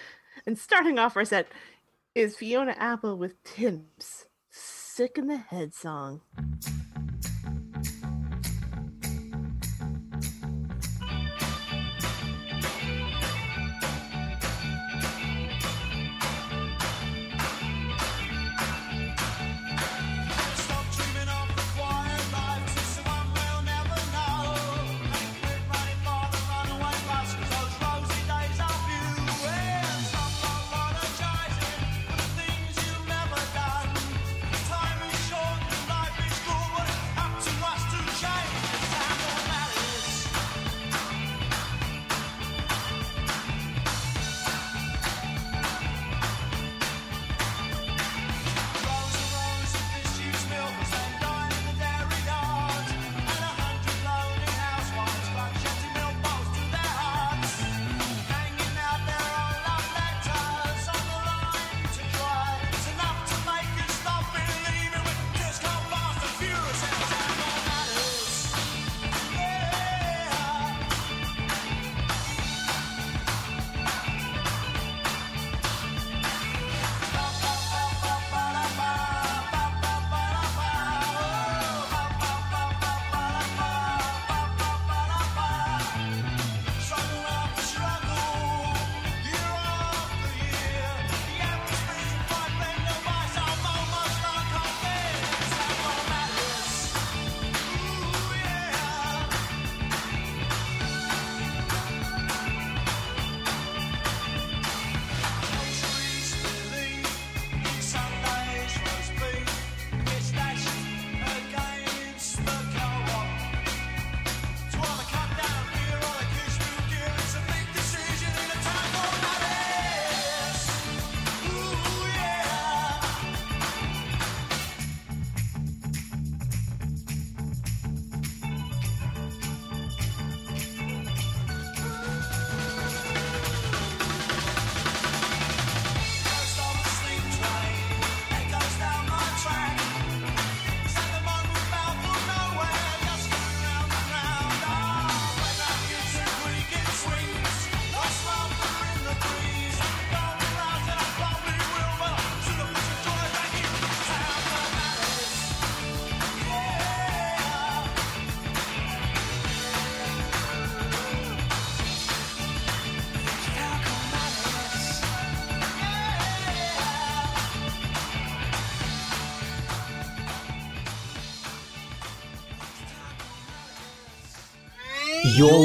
And starting off our set is Fiona Apple with Tymps Sick in the Head song.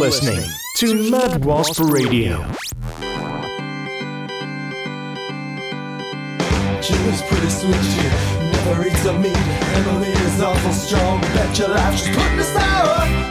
Listening to Mad Wasp Radio. Pretty sweet, she never eats a meat. Emily is awful strong, bet your life she's putting.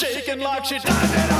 Shaking like she does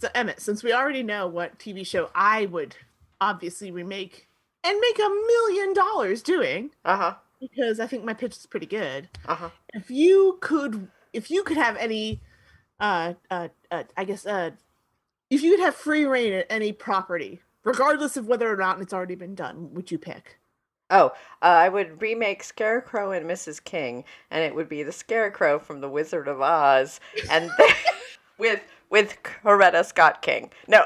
so Emmett, since we already know what TV show I would obviously remake and make a million dollars doing, uh huh, because I think my pitch is pretty good. Uh huh. If you could, if you could have any, uh, uh, uh I guess, uh, if you could have free rein at any property, regardless of whether or not it's already been done, would you pick? Oh, uh, I would remake Scarecrow and Mrs. King, and it would be the Scarecrow from The Wizard of Oz, and <laughs> with with Coretta Scott King. No,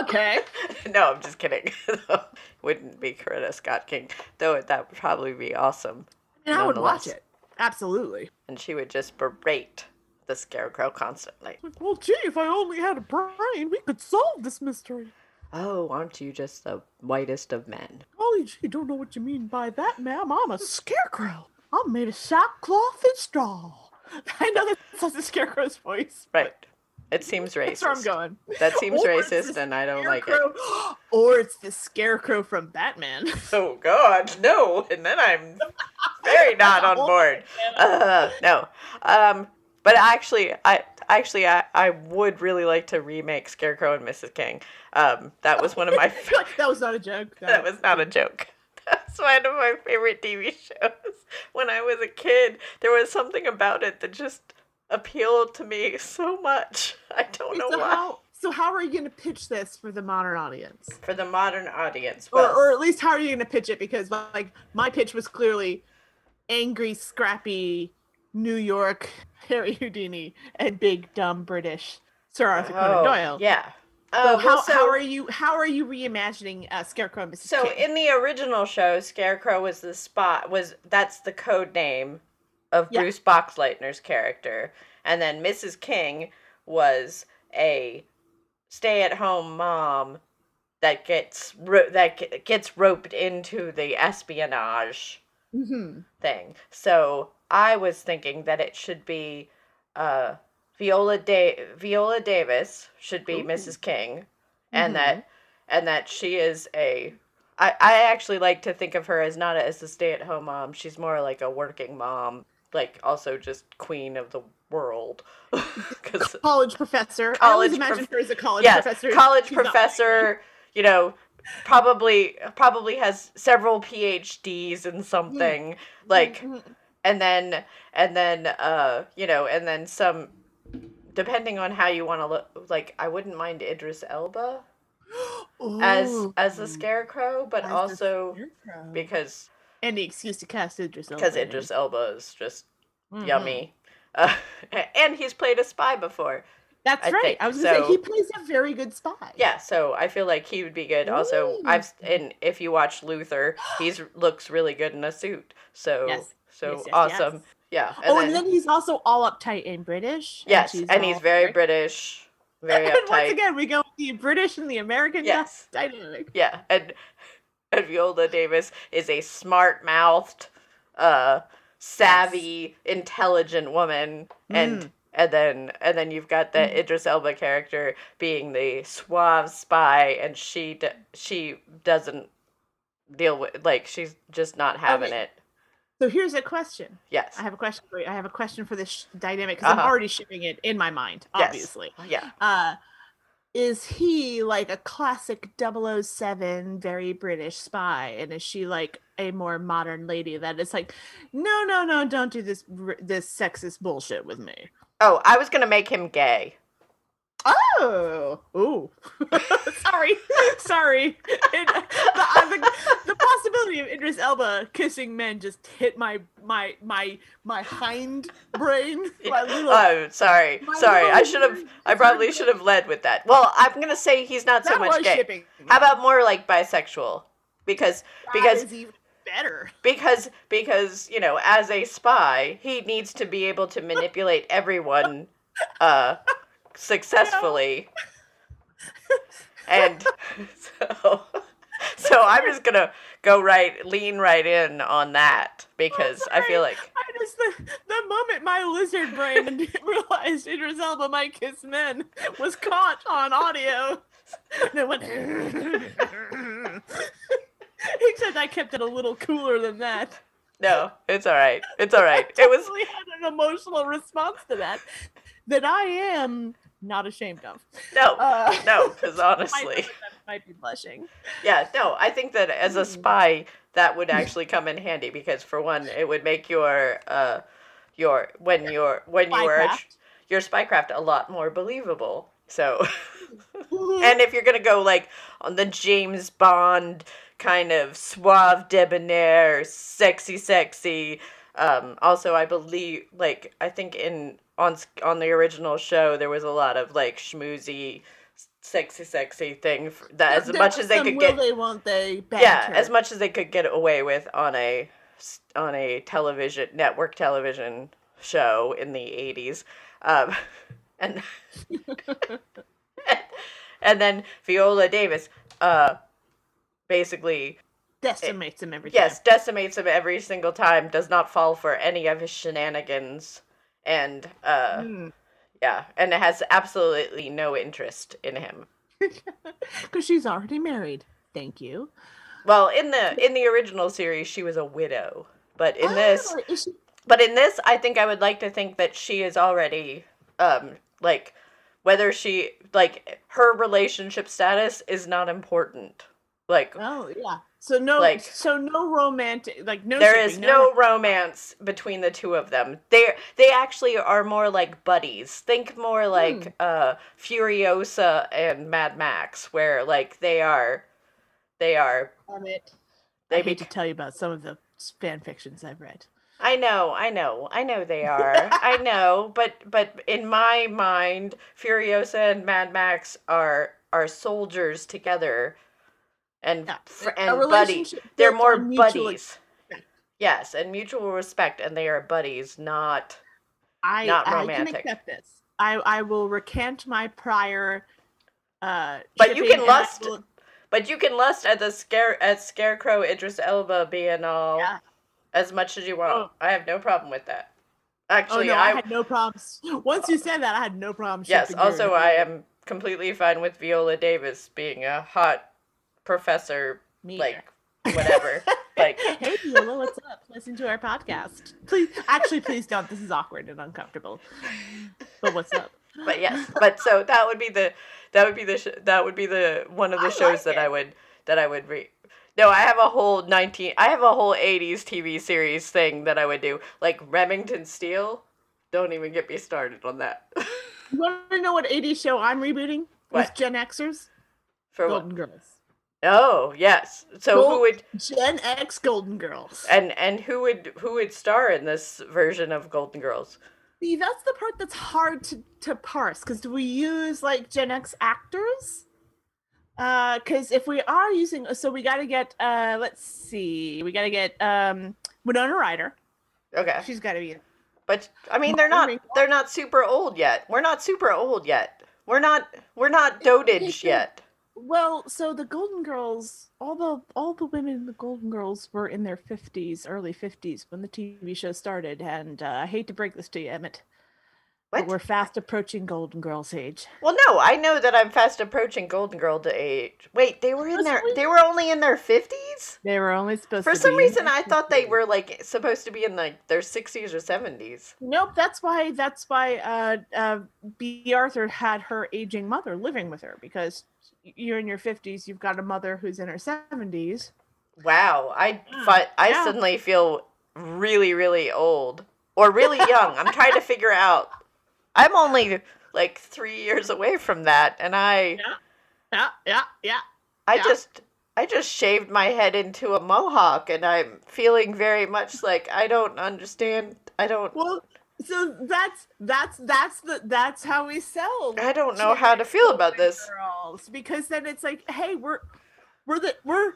okay. <laughs> no, I'm just kidding. <laughs> Wouldn't be Coretta Scott King, though. That would probably be awesome. And I would watch it. Absolutely. And she would just berate the Scarecrow constantly. Well, gee, if I only had a brain, we could solve this mystery. Oh, aren't you just the whitest of men? Golly gee, don't know what you mean by that, ma'am. I'm a scarecrow. I'm made of sackcloth and straw. <laughs> I know that's the scarecrow's voice. Right. It seems racist. That's where I'm going. That seems Or racist, and I don't like it. <gasps> Or it's the scarecrow from Batman. <laughs> Oh God, no! And then I'm very <laughs> not on board. Uh, no, um, but actually, I actually I, I would really like to remake Scarecrow and Mrs. King. Um, that was one of my <laughs> that was not a joke. that was not a joke. That's one of my favorite TV shows. When I was a kid, there was something about it that just appealed to me so much. <laughs> I don't know so why. How, so how are you going to pitch this for the modern audience? For the modern audience, Or, well, or at least how are you going to pitch it? Because like my pitch was clearly angry, scrappy New York <laughs> Harry Houdini and big dumb British Sir Arthur Conan Oh, Doyle. yeah. So Uh, how, well, how are you how are you reimagining uh, Scarecrow and Mrs. So King? in the original show, Scarecrow was the spot was that's the code name of Yeah. Bruce Boxleitner's character, and then Mrs. King was a stay-at-home mom that gets ro- that ge- gets roped into the espionage Mm-hmm. thing. So I was thinking that it should be uh, Viola da- Viola Davis should be Mrs. King, and Mhm. that and that she is a. I, I actually like to think of her as not as a stay at home mom. She's more like a working mom, like also just queen of the world <laughs> because college professor. I always imagine prof- her as a college yes, professor. college She's professor. You know, probably probably has several PhDs in something like, Mhm. and then and then uh you know and then some, depending on how you want to look. Like I wouldn't mind Idris Elba <gasps> as Ooh. as the Scarecrow, but As also Scarecrow. because any excuse to cast Idris Elba. because Idris Elba is just Mhm. yummy. Uh, <laughs> and he's played a spy before. That's I right. think. I was gonna So- say he plays a very good spy. Yeah, so I feel like he would be good. Also, I've and if you watch Luther, he's <gasps> looks really good in a suit. So Yes. so Yes, yes, awesome. Yeah. oh, and then he's also all uptight and British. yes, she's and he's very British. <laughs> very and once again, we go with the British and the American Yes. dynamic. Yeah, and and <laughs> Viola Davis is a smart mouthed, uh, savvy, intelligent woman, and Mm. and then and then you've got the Idris Elba character being the suave spy, and she d- she doesn't deal with like she's just not having Okay. it. So here's a question. Yes. I have a question for you. I have a question for this sh- dynamic because I'm Uh-huh. already shipping it in my mind, Yes. obviously. Yeah. Uh, is he like a classic 007 very British spy? And is she like a more modern lady that is like, no, no, no, don't do this this sexist bullshit with me? Oh, I was gonna make him gay. Oh, ooh, <laughs> sorry, sorry. It, the, the, the possibility of Idris Elba kissing men just hit my my my my hind brain. <laughs> My little, Oh, sorry, sorry. I should have. I probably should have led with that. Well, I'm gonna say he's not so That much gay. shipping. How about more like bisexual? Because that because even better. because because you know, as a spy, he needs to be able to manipulate everyone uh successfully. <laughs> And so so I'm just gonna go right lean right in on that because oh, I feel like I just the, the moment my lizard brain <laughs> realized Idris Elba might kiss men was caught on audio. And it went. <laughs> Except I kept it a little cooler than that. no, it's all right. It's all right. It was Totally had an emotional response to that that I am not ashamed of. no, Uh, <laughs> no, because <laughs> honestly. Might be blushing. Yeah, no, I think that as a spy, that would <laughs> actually come in handy because for one, it would make your uh your when you're when you are Spycraft. your spycraft a lot more believable. So, and if you're gonna go like on the James Bond kind of suave debonair, sexy, sexy. Um, also, I believe like I think in on on the original show there was a lot of like schmoozy, sexy, sexy thing f- that as There much as they could get they won't they yeah as much as they could get away with on a on a television network television show in the 80s um <laughs> and <laughs> and then viola davis uh basically decimates him every yes decimates him every single time does not fall for any of his shenanigans and uh Mm. yeah and it has absolutely no interest in him <laughs> Because she's already married. Thank you. Well, in the in the original series, she was a widow, but in this, Oh, is she- but in this, I think I would like to think that she is already, um, like, whether she like her relationship status is not important. Like, Oh yeah. So no, Like- so no romantic, like no. there shipping, is no romance between the two of them. They they actually are more like buddies. Think more like Hmm. uh Furiosa and Mad Max, where like they are, they are Damn it. They I hate to tell you about some of the fan fictions I've read. I know, I know, I know they <laughs> are. I know, but but in my mind, Furiosa and Mad Max are are soldiers together, and fr- and buddies. They're more buddies. Yes, and mutual respect, and they are buddies, not I not I can accept this. I I will recant my prior. Uh, But you can lust. will- But you can lust at the scare at Scarecrow Idris Elba being all as much as you want. I have no problem with that. Actually, oh no, I, I had no problems. Once you said that, I had no problems. Yes, also I am completely fine with Viola Davis being a hot professor like whatever. <laughs> like hey Viola, what's up? Listen to our podcast. Please, actually, please don't. This is awkward and uncomfortable. But what's up? but yes, but so that would be the that would be the sh- that would be the one of the shows that I would that I would read. No, I have a whole 19 I have a whole 80s TV series thing that I would do. Like Remington Steele. Don't even get me started on that. You want to know what 80s show I'm rebooting with Gen Xers? For Golden what? Girls. Oh, yes. So who would Gen X Golden Girls? and and who would who would star in this version of Golden Girls? See, that's the part that's hard to, to parse because do we use like Gen X actors? Uh, because if we are using, so we got to get, uh, let's see, we got to get um Winona Ryder. Okay. She's got to be. But I mean, they're not they're not super old yet. We're not super old yet. We're not we're not dotage <laughs> yet. Well, so the Golden Girls, all the all the women in the Golden Girls were in their fifties, early fifties when the TV show started, and uh, I hate to break this to you, Emmett, but we're fast approaching Golden Girls age. Well, no, I know that I'm fast approaching Golden Girl to age. Wait, they were in their they were only in their 50s? They were only supposed For to some be in reason their I thought they were like supposed to be in like their 60s or 70s. Nope, that's why that's why uh, uh, Bea Arthur had her aging mother living with her because you're in your fifties, you've got a mother who's in her seventies. Wow, I fi- I yeah. suddenly feel really really old or really young. I'm trying to figure out. I'm only like 3 years away from that and I Yeah, yeah, yeah. I yeah. just I just shaved my head into a mohawk and I'm feeling very much like I don't understand. I don't Well, so that's that's that's the that's how we sell. I don't know how to feel about this. girls because then it's like, hey, we're we're the we're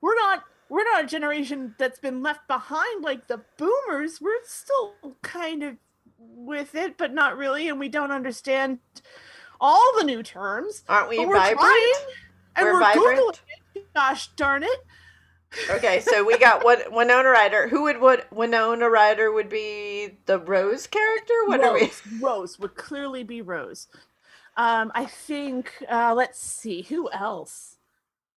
we're not we're not a generation that's been left behind like the boomers. We're still kind of with it, but not really, and we don't understand all the new terms. Aren't we we're vibrant? trying, and We're we're, vibrant? googling it. Gosh darn it! Okay, so we got <laughs> what Winona Ryder. Who would what Winona Ryder would be the Rose character? What are we? Rose, Rose would clearly be Rose. Um, I think. Uh, let's see who else.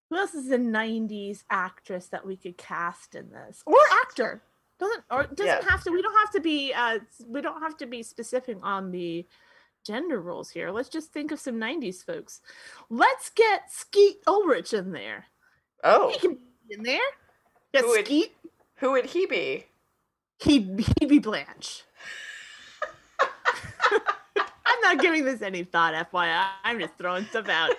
Who else is a '90s actress that we could cast in this, or actor? Doesn't or doesn't Yeah. have to. We don't have to be. Uh, we don't have to be specific on the gender roles here. Let's just think of some '90s folks. Let's get Skeet Ulrich in there. Oh, He can be in there. Get Who would- Skeet. who would he be? He'd, he'd be Blanche. <laughs> I'm not giving this any thought, FYI. I'm just throwing stuff out.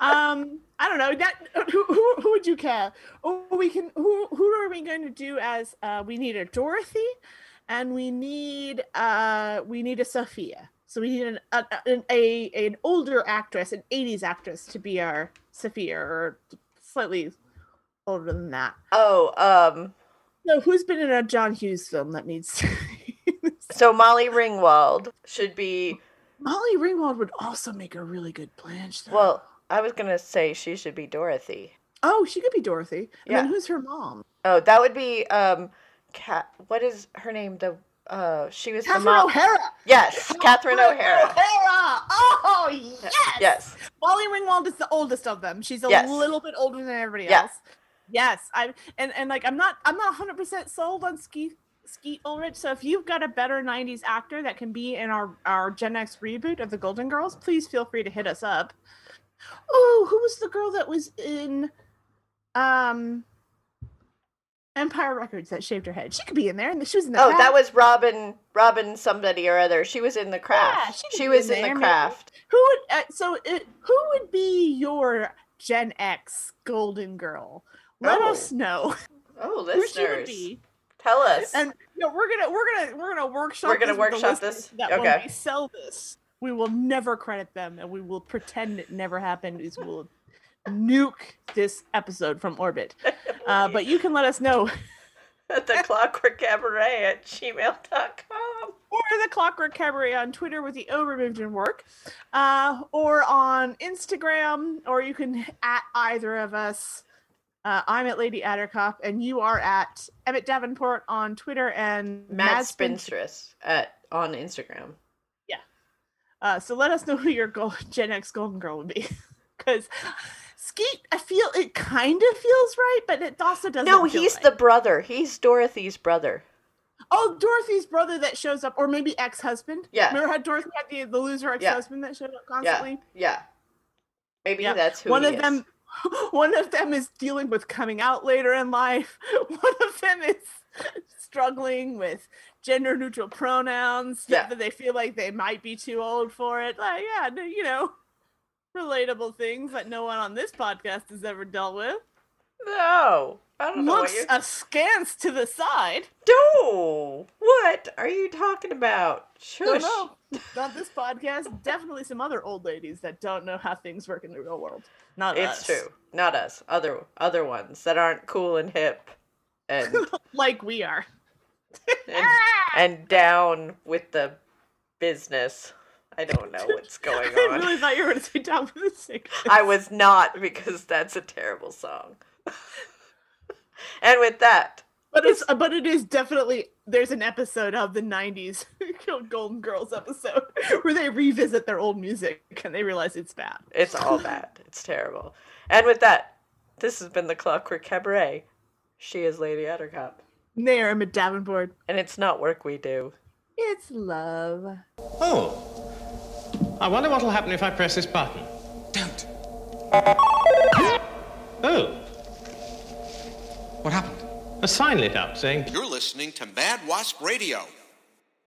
Um, I don't know. That who, who, who would you care? Oh, we can. Who who are we going to do as? Uh, we need a Dorothy, and we need uh we need a Sophia. So we need an a, an a an older actress, an '80s actress, to be our Sophia, or slightly older than that. Oh, um, So who's been in a John Hughes film that needs to so Molly Ringwald should be. Molly Ringwald would also make a really good Blanche. Though. Well, I was gonna say she should be Dorothy. oh, she could be Dorothy. And then Yeah. who's her mom? Oh, that would be um, Cat. What is her name? The uh, she was the Catherine mom. O'Hara. Yes, Catherine O'Hara. O'Hara. Oh yes. Yes. Molly Ringwald is the oldest of them. She's a Yes. little bit older than everybody else. Yes, I'm and and like I'm not I'm not 100 percent sold on Skeet Skeet Ulrich. So if you've got a better 90s actor that can be in our our Gen X reboot of the Golden Girls, please feel free to hit us up. Oh, who was the girl that was in um Empire Records that shaved her head? She could be in there, and she was in the. Oh, Craft. that was Robin. Robin somebody or other. She was in the craft. she she was in in there, the maybe. craft. Who would uh, so it, who would be your Gen X Golden Girl? Let Oh. us know Oh, who she would listeners, be. tell us. And you know, we're gonna we're gonna we're gonna workshop. We're gonna this workshop listeners this? That when Okay. we sell this, we will never credit them, and we will pretend it never happened. Is we'll nuke this episode from orbit. <laughs> Uh, but you can let us know at the Clockwork Cabaret at gmail.com. or the Clockwork Cabaret on Twitter with the O removed in work, uh, or on Instagram, or you can at either of us. Uh, I'm at Lady Attercop, and you are at Emmett Davenport on Twitter and Mad Mad Spin- Spinstress at on Instagram. Uh, so let us know who your gold, <laughs> Gen X Golden Girl would be, <laughs> because Skeet, I feel it kind of feels right, but it also doesn't. No, he's right. the brother. He's Dorothy's brother. oh Dorothy's brother that shows up, or maybe ex-husband. Yeah. remember how Dorothy had the the loser ex-husband that showed up constantly. Yeah, yeah. Maybe Yeah. that's who one he of is. them <laughs> one of them is dealing with coming out later in life one of them is struggling with gender neutral pronouns Yeah. that they feel like they might be too old for it like yeah you know relatable things that no one on this podcast has ever dealt with No, I don't know looks askance to the side No, what are you talking about? no Shush. no not this podcast definitely some other old ladies that don't know how things work in the real world not It's us. It's true. Not us. Other other ones that aren't cool and hip, and <laughs> like we are and, and down with the business. I don't know what's going <laughs> on. I really thought you were going to say down with the sick. <laughs> I was not because that's a terrible song. and with that, But it's but it is definitely there's an episode of the '90s <laughs> Golden Girls episode where they revisit their old music and they realize it's bad. it's all bad. It's terrible. And with that, this has been the Clockwork Cabaret. She is Lady Attercop. Nair at Davenport. And it's not work we do. It's love. Oh. I wonder what'll happen if I press this button. Don't. Oh. What happened? A sign lit up saying You're listening to Mad Wasp Radio.